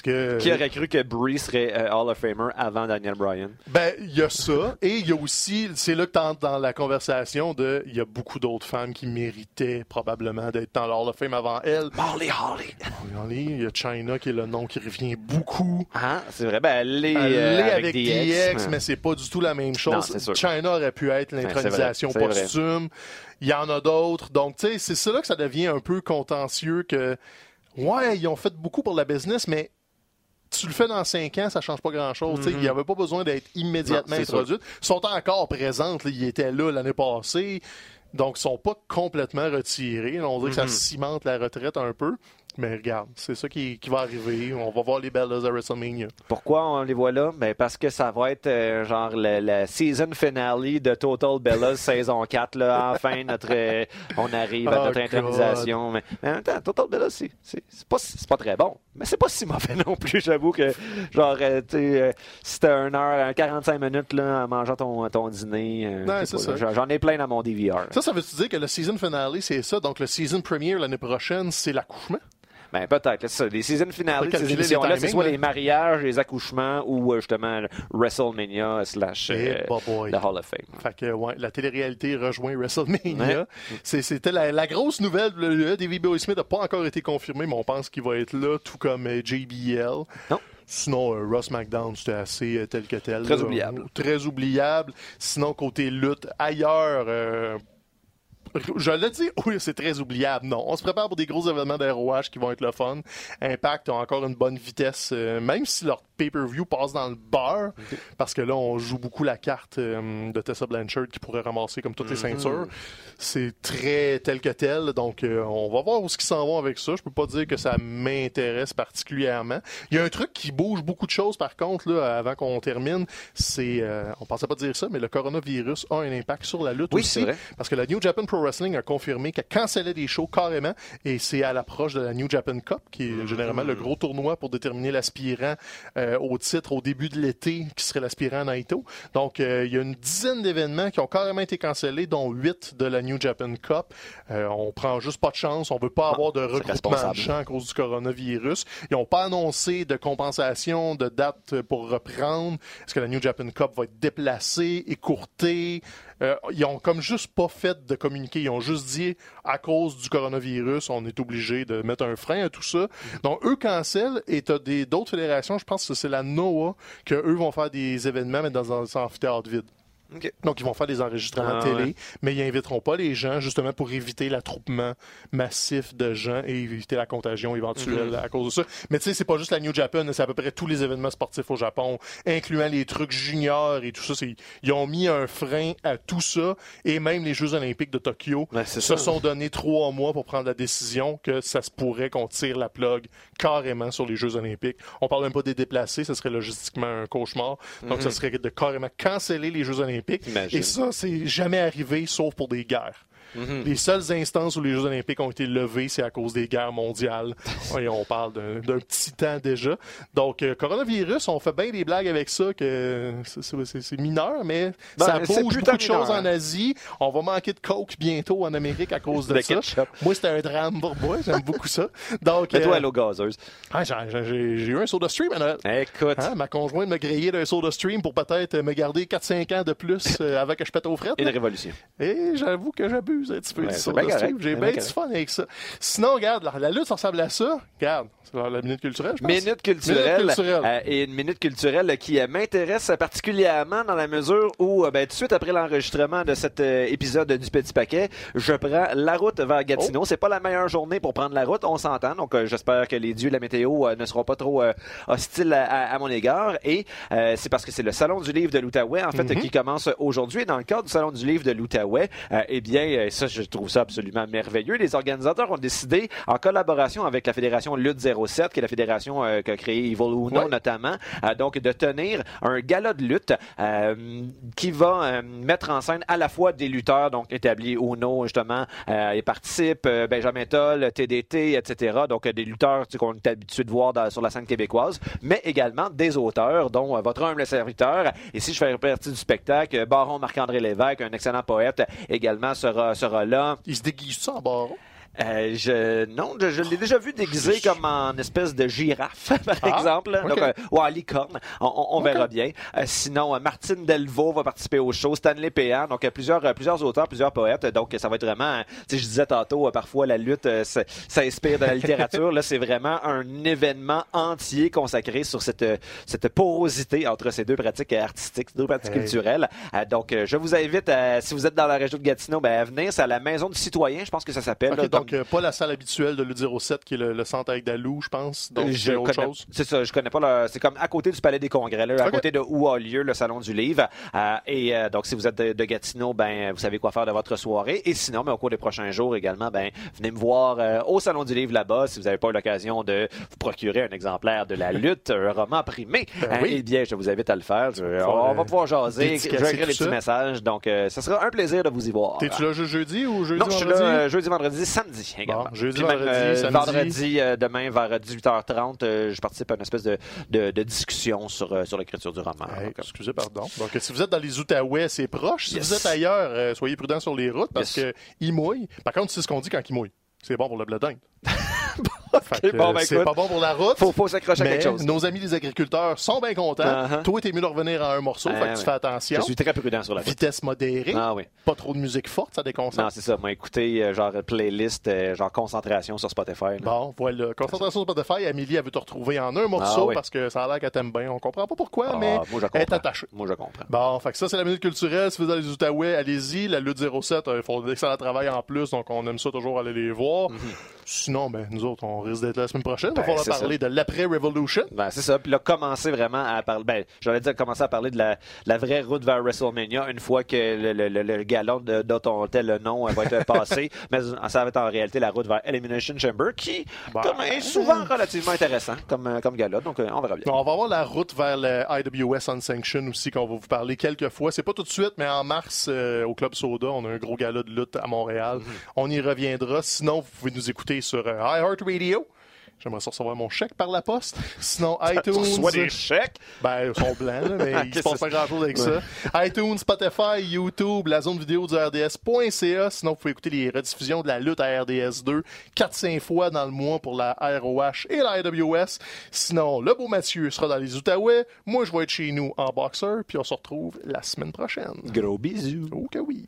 Que. Qui aurait cru que Bree serait euh, Hall of Famer avant Daniel Bryan? Ben, il y a ça. Et il y a aussi, c'est là que tu dans la conversation de, il y a beaucoup d'autres femmes qui méritaient probablement d'être dans l'Hall of Fame avant elle. Molly Holly. Holly, Il y a China qui est le nom qui revient beaucoup. Ah, c'est vrai. Ben, elle est, euh, avec, avec DX. DX, mais c'est pas du tout la même chose. Non. China aurait pu être l'intronisation vrai, c'est posthume. Il y en a d'autres. Donc, tu sais, c'est ça là que ça devient un peu contentieux que, ouais, ils ont fait beaucoup pour la business, mais tu le fais dans cinq ans, ça change pas grand-chose. Il n'y avait pas besoin d'être immédiatement introduit. Ils sont encore présentes. là. Ils étaient là l'année passée. Donc, ils sont pas complètement retirés. On dirait que ça Mm-hmm. cimente la retraite un peu. Mais regarde, c'est ça qui, qui va arriver. On va voir les Bellas à WrestleMania. Pourquoi on les voit là? Ben parce que ça va être euh, genre la, la season finale de Total Bellas <laughs> saison 4. Là. Enfin, notre, euh, on arrive à Oh, notre intronisation. Mais, mais en même temps, Total Bellas, c'est, c'est, c'est pas, c'est pas très bon. Mais c'est pas si mauvais non plus. J'avoue que, genre, euh, tu euh, si t'as une heure, un 45 minutes là, en mangeant ton, ton dîner, j'en ai plein dans mon DVR. Ça, ça veut-tu dire que le season finale, c'est ça? Donc, le season premiere l'année prochaine, c'est l'accouchement? Ben peut-être. c'est ça. Les season finales ces émissions-là, c'est soit les mariages, les accouchements ou euh, justement WrestleMania slash Eh, euh, bah Hall of Fame. Fait que, ouais, la télé-réalité rejoint WrestleMania. Ouais. C'était la, la grosse nouvelle. Le, le Davey Boy Smith n'a pas encore été confirmé, mais on pense qu'il va être là, tout comme euh, JBL. Non. Sinon, euh, Ross McDown, c'était assez euh, tel que tel. Très là. oubliable. Très oubliable. Sinon, côté lutte, ailleurs, je l'ai dit, <laughs> oui, c'est très oubliable. Non, on se prépare pour des gros événements d'ROH qui vont être le fun. Impact a encore une bonne vitesse, euh, même si leur pay-per-view passe dans le beurre, parce que là, on joue beaucoup la carte euh, de Tessa Blanchard qui pourrait ramasser comme toutes les ceintures. C'est très tel que tel, donc euh, on va voir où ce qu'ils s'en vont avec ça. Je peux pas dire que ça m'intéresse particulièrement. Il y a un truc qui bouge beaucoup de choses, par contre, là, avant qu'on termine, c'est, on pensait pas dire ça, mais le coronavirus a un impact sur la lutte Oui, aussi. c'est vrai. Parce que la New Japan Pro Wrestling a confirmé qu'elle cancellait des shows carrément et c'est à l'approche de la New Japan Cup, qui est généralement le gros tournoi pour déterminer l'aspirant euh, au titre au début de l'été, qui serait l'aspirant Naito. Donc, euh, il y a une dizaine d'événements qui ont carrément été cancellés, dont huit de la New Japan Cup. Euh, on prend juste pas de chance, on veut pas avoir de regroupement de champs à cause du coronavirus. Ils n'ont pas annoncé de compensation, de date pour reprendre. Est-ce que la New Japan Cup va être déplacée, écourtée? Euh, ils ont comme juste pas fait de Ils ont juste dit, à cause du coronavirus, on est obligé de mettre un frein à tout ça. Donc, eux cancellent et t'as des, d'autres fédérations, je pense que c'est la NOAA, que eux vont faire des événements, mais dans un amphithéâtre vide. Donc, ils vont faire des enregistrements Ah, télé, ouais. mais ils inviteront pas les gens, justement, pour éviter l'attroupement massif de gens et éviter la contagion éventuelle Mhm. à cause de ça. Mais tu sais, c'est pas juste la New Japan, c'est à peu près tous les événements sportifs au Japon, incluant les trucs juniors et tout ça. Ils ont mis un frein à tout ça, et même les Jeux olympiques de Tokyo se ça. sont donné trois mois pour prendre la décision que ça se pourrait qu'on tire la plug carrément sur les Jeux olympiques. On parle même pas des déplacés, ce serait logistiquement un cauchemar. Donc, ça serait de carrément canceller les Jeux olympiques. Imagine. Et ça, c'est jamais arrivé, sauf pour des guerres. Mhm. Les seules instances où les Jeux olympiques ont été levés, c'est à cause des guerres mondiales. <laughs> Et on parle d'un petit temps déjà. Donc, euh, coronavirus, on fait bien des blagues avec ça, que c'est- mineur, mais Ben, ça bouge beaucoup de choses en Asie. On va manquer de coke bientôt en Amérique à cause de <laughs> ça. ketchup. Moi, c'était un drame pour moi. J'aime beaucoup ça. Donc, <laughs> Mets-toi euh, à l'eau gazeuse. ah, j'ai- eu un soda stream à Noël. Écoute, Hein, ma conjointe me grillait d'un soda stream pour peut-être me garder 4-5 ans de plus euh, avant que je pète aux frettes. une révolution. Et j'avoue que j'abuse un petit peu Ouais, correct, J'ai bien bien du fun avec ça. Sinon, regarde, la, la lutte, ça ressemble à ça. Regarde, c'est la, la minute culturelle, je pense. Minute culturelle, Minute culturelle. euh, et une minute culturelle qui euh, m'intéresse particulièrement dans la mesure où, euh, ben, tout de suite après l'enregistrement de cet euh, épisode du Petit Paquet, je prends la route vers Gatineau. Oh. C'est pas la meilleure journée pour prendre la route, on s'entend. Donc, euh, j'espère que les dieux de la météo euh, ne seront pas trop euh, hostiles à, à- à mon égard. Et euh, c'est parce que c'est le Salon du livre de l'Outaouais, en fait, Mhm. qui commence aujourd'hui. Et dans le cadre du Salon du livre de l'Outaouais, euh, eh bien, euh, ça, je trouve ça absolument merveilleux. Les organisateurs ont décidé, en collaboration avec la Fédération Lutte 07, qui est la fédération euh, qu'a créé Evil Uno Ouais. notamment, euh, donc de tenir un gala de lutte euh, qui va euh, mettre en scène à la fois des lutteurs donc établis Uno justement euh, y participent euh, Benjamin Toll, TDT, etc. Donc des lutteurs tu sais, qu'on est habitué de voir dans- sur la scène québécoise, mais également des auteurs dont euh, votre humble serviteur. Et si je fais partie du spectacle, Baron Marc-André Lévesque, un excellent poète, également sera Il se déguise ça en baron. Euh, je, non, je, je l'ai déjà vu déguisé comme en espèce de girafe, <laughs> par Ah, exemple. Donc, euh, ou en licorne. On, on- on verra bien. Euh, sinon, euh, Martine Delvaux va participer au show. Stanley Péan. Donc, euh, plusieurs, euh, plusieurs auteurs, plusieurs poètes. Donc, ça va être vraiment, je disais tantôt, euh, parfois, la lutte euh, s'inspire de la littérature. <laughs> Là, c'est vraiment un événement entier consacré sur cette, euh, cette porosité entre ces deux pratiques artistiques, ces deux pratiques Hey. culturelles. Euh, donc, euh, je vous invite, à, si vous êtes dans la région de Gatineau, ben, à venir. C'est à la Maison du Citoyen, je pense que ça s'appelle. Ok, là. Donc, euh, pas la salle habituelle de l'U07 qui est le, le centre avec Dalou, je pense. Donc, je c'est autre connais- chose. C'est ça, je connais pas le. C'est comme à côté du Palais des Congrès, là, à côté de où a lieu le Salon du Livre. Euh, et euh, donc, si vous êtes de, de Gatineau, ben, vous savez quoi faire de votre soirée. Et sinon, ben, au cours des prochains jours également, ben, venez me voir au Salon du Livre là-bas si vous n'avez pas eu l'occasion de vous procurer un exemplaire de La <laughs> Lutte, un roman primé. Ben oui. Eh bien, je vous invite à le faire. Je- on va pouvoir jaser. Je vais écrire les petits messages. Donc, ça sera un plaisir de vous y voir. T'es-tu là juste jeudi ou jeudi Non, je suis vendredi? là jeudi, vendredi, samedi également. jeudi, même, vendredi, euh, samedi. vendredi, euh, demain vers 18h30, euh, je participe à une espèce de, de, de discussion sur, sur l'écriture du roman. Hey, Donc, excusez, pardon. Donc, si vous êtes dans les Outaouais, c'est proche. Si Yes. vous êtes ailleurs, soyez prudents sur les routes parce Yes. que il mouille. Par contre, c'est ce qu'on dit quand il mouille. C'est bon pour le blé <laughs> bon, ben, c'est pas bon pour la route. faut, faut s'accrocher à quelque chose. nos amis les agriculteurs sont bien contents. Uh-huh. Toi, t'es mieux de revenir à un morceau, Ah, fait que tu fais attention. Je suis très prudent sur la route. Vitesse modérée, Ah oui. pas trop de musique forte, ça déconcentre. Non, c'est ça. Moi, écoutez, euh, genre playlist, euh, genre concentration sur Spotify. là. Bon, voilà. Concentration sur Spotify, Amélie, elle veut te retrouver en un morceau Ah oui. parce que ça a l'air qu'elle t'aime bien. On comprend pas pourquoi, Ah, mais moi, je elle est attachée. Moi, je comprends. Bon, fait que ça, c'est la minute culturelle. Si vous dans les Outaouais, allez-y. La lutte 07, euh, ils font d'excellent travail en plus, donc on aime ça toujours aller les voir. Sinon, ben, nous autres, on risque d'être la semaine prochaine. Il va. Ben, parler de l'après-Revolution. Ben, c'est ça. Puis là, commencer vraiment à parler. Ben, j'allais dire commencer à parler de la, la vraie route vers WrestleMania une fois que le, le, le, le galon de- dont on le nom euh, va être passé. <laughs> Mais ça va être en réalité la route vers Elimination Chamber qui comme, est souvent relativement intéressant comme, euh, comme galop. Donc, euh, on verra bien. On va avoir la route vers le IWS Unsanctioned aussi, qu'on va vous parler quelques fois. C'est pas tout de suite, mais en mars, euh, au Club Soda, on a un gros gala de lutte à Montréal. Mhm. On y reviendra. Sinon, vous pouvez nous écouter sur euh, iHeartRadio. J'aimerais ça recevoir mon chèque par la poste. <laughs> Sinon, <laughs> iTunes. Tu reçois des chèques? Ben, ils sont blancs, là, mais <laughs> il se passe pas grand-chose avec ça. iTunes, Spotify, YouTube, la zone vidéo du RDS.ca. Sinon, vous pouvez écouter les rediffusions de la lutte à RDS 2 4-5 fois dans le mois pour la ROH et la AWS. Sinon, le beau Mathieu sera dans les Outaouais. Moi, je vais être chez nous en boxeur, puis on se retrouve la semaine prochaine. Gros bisous. Que oui.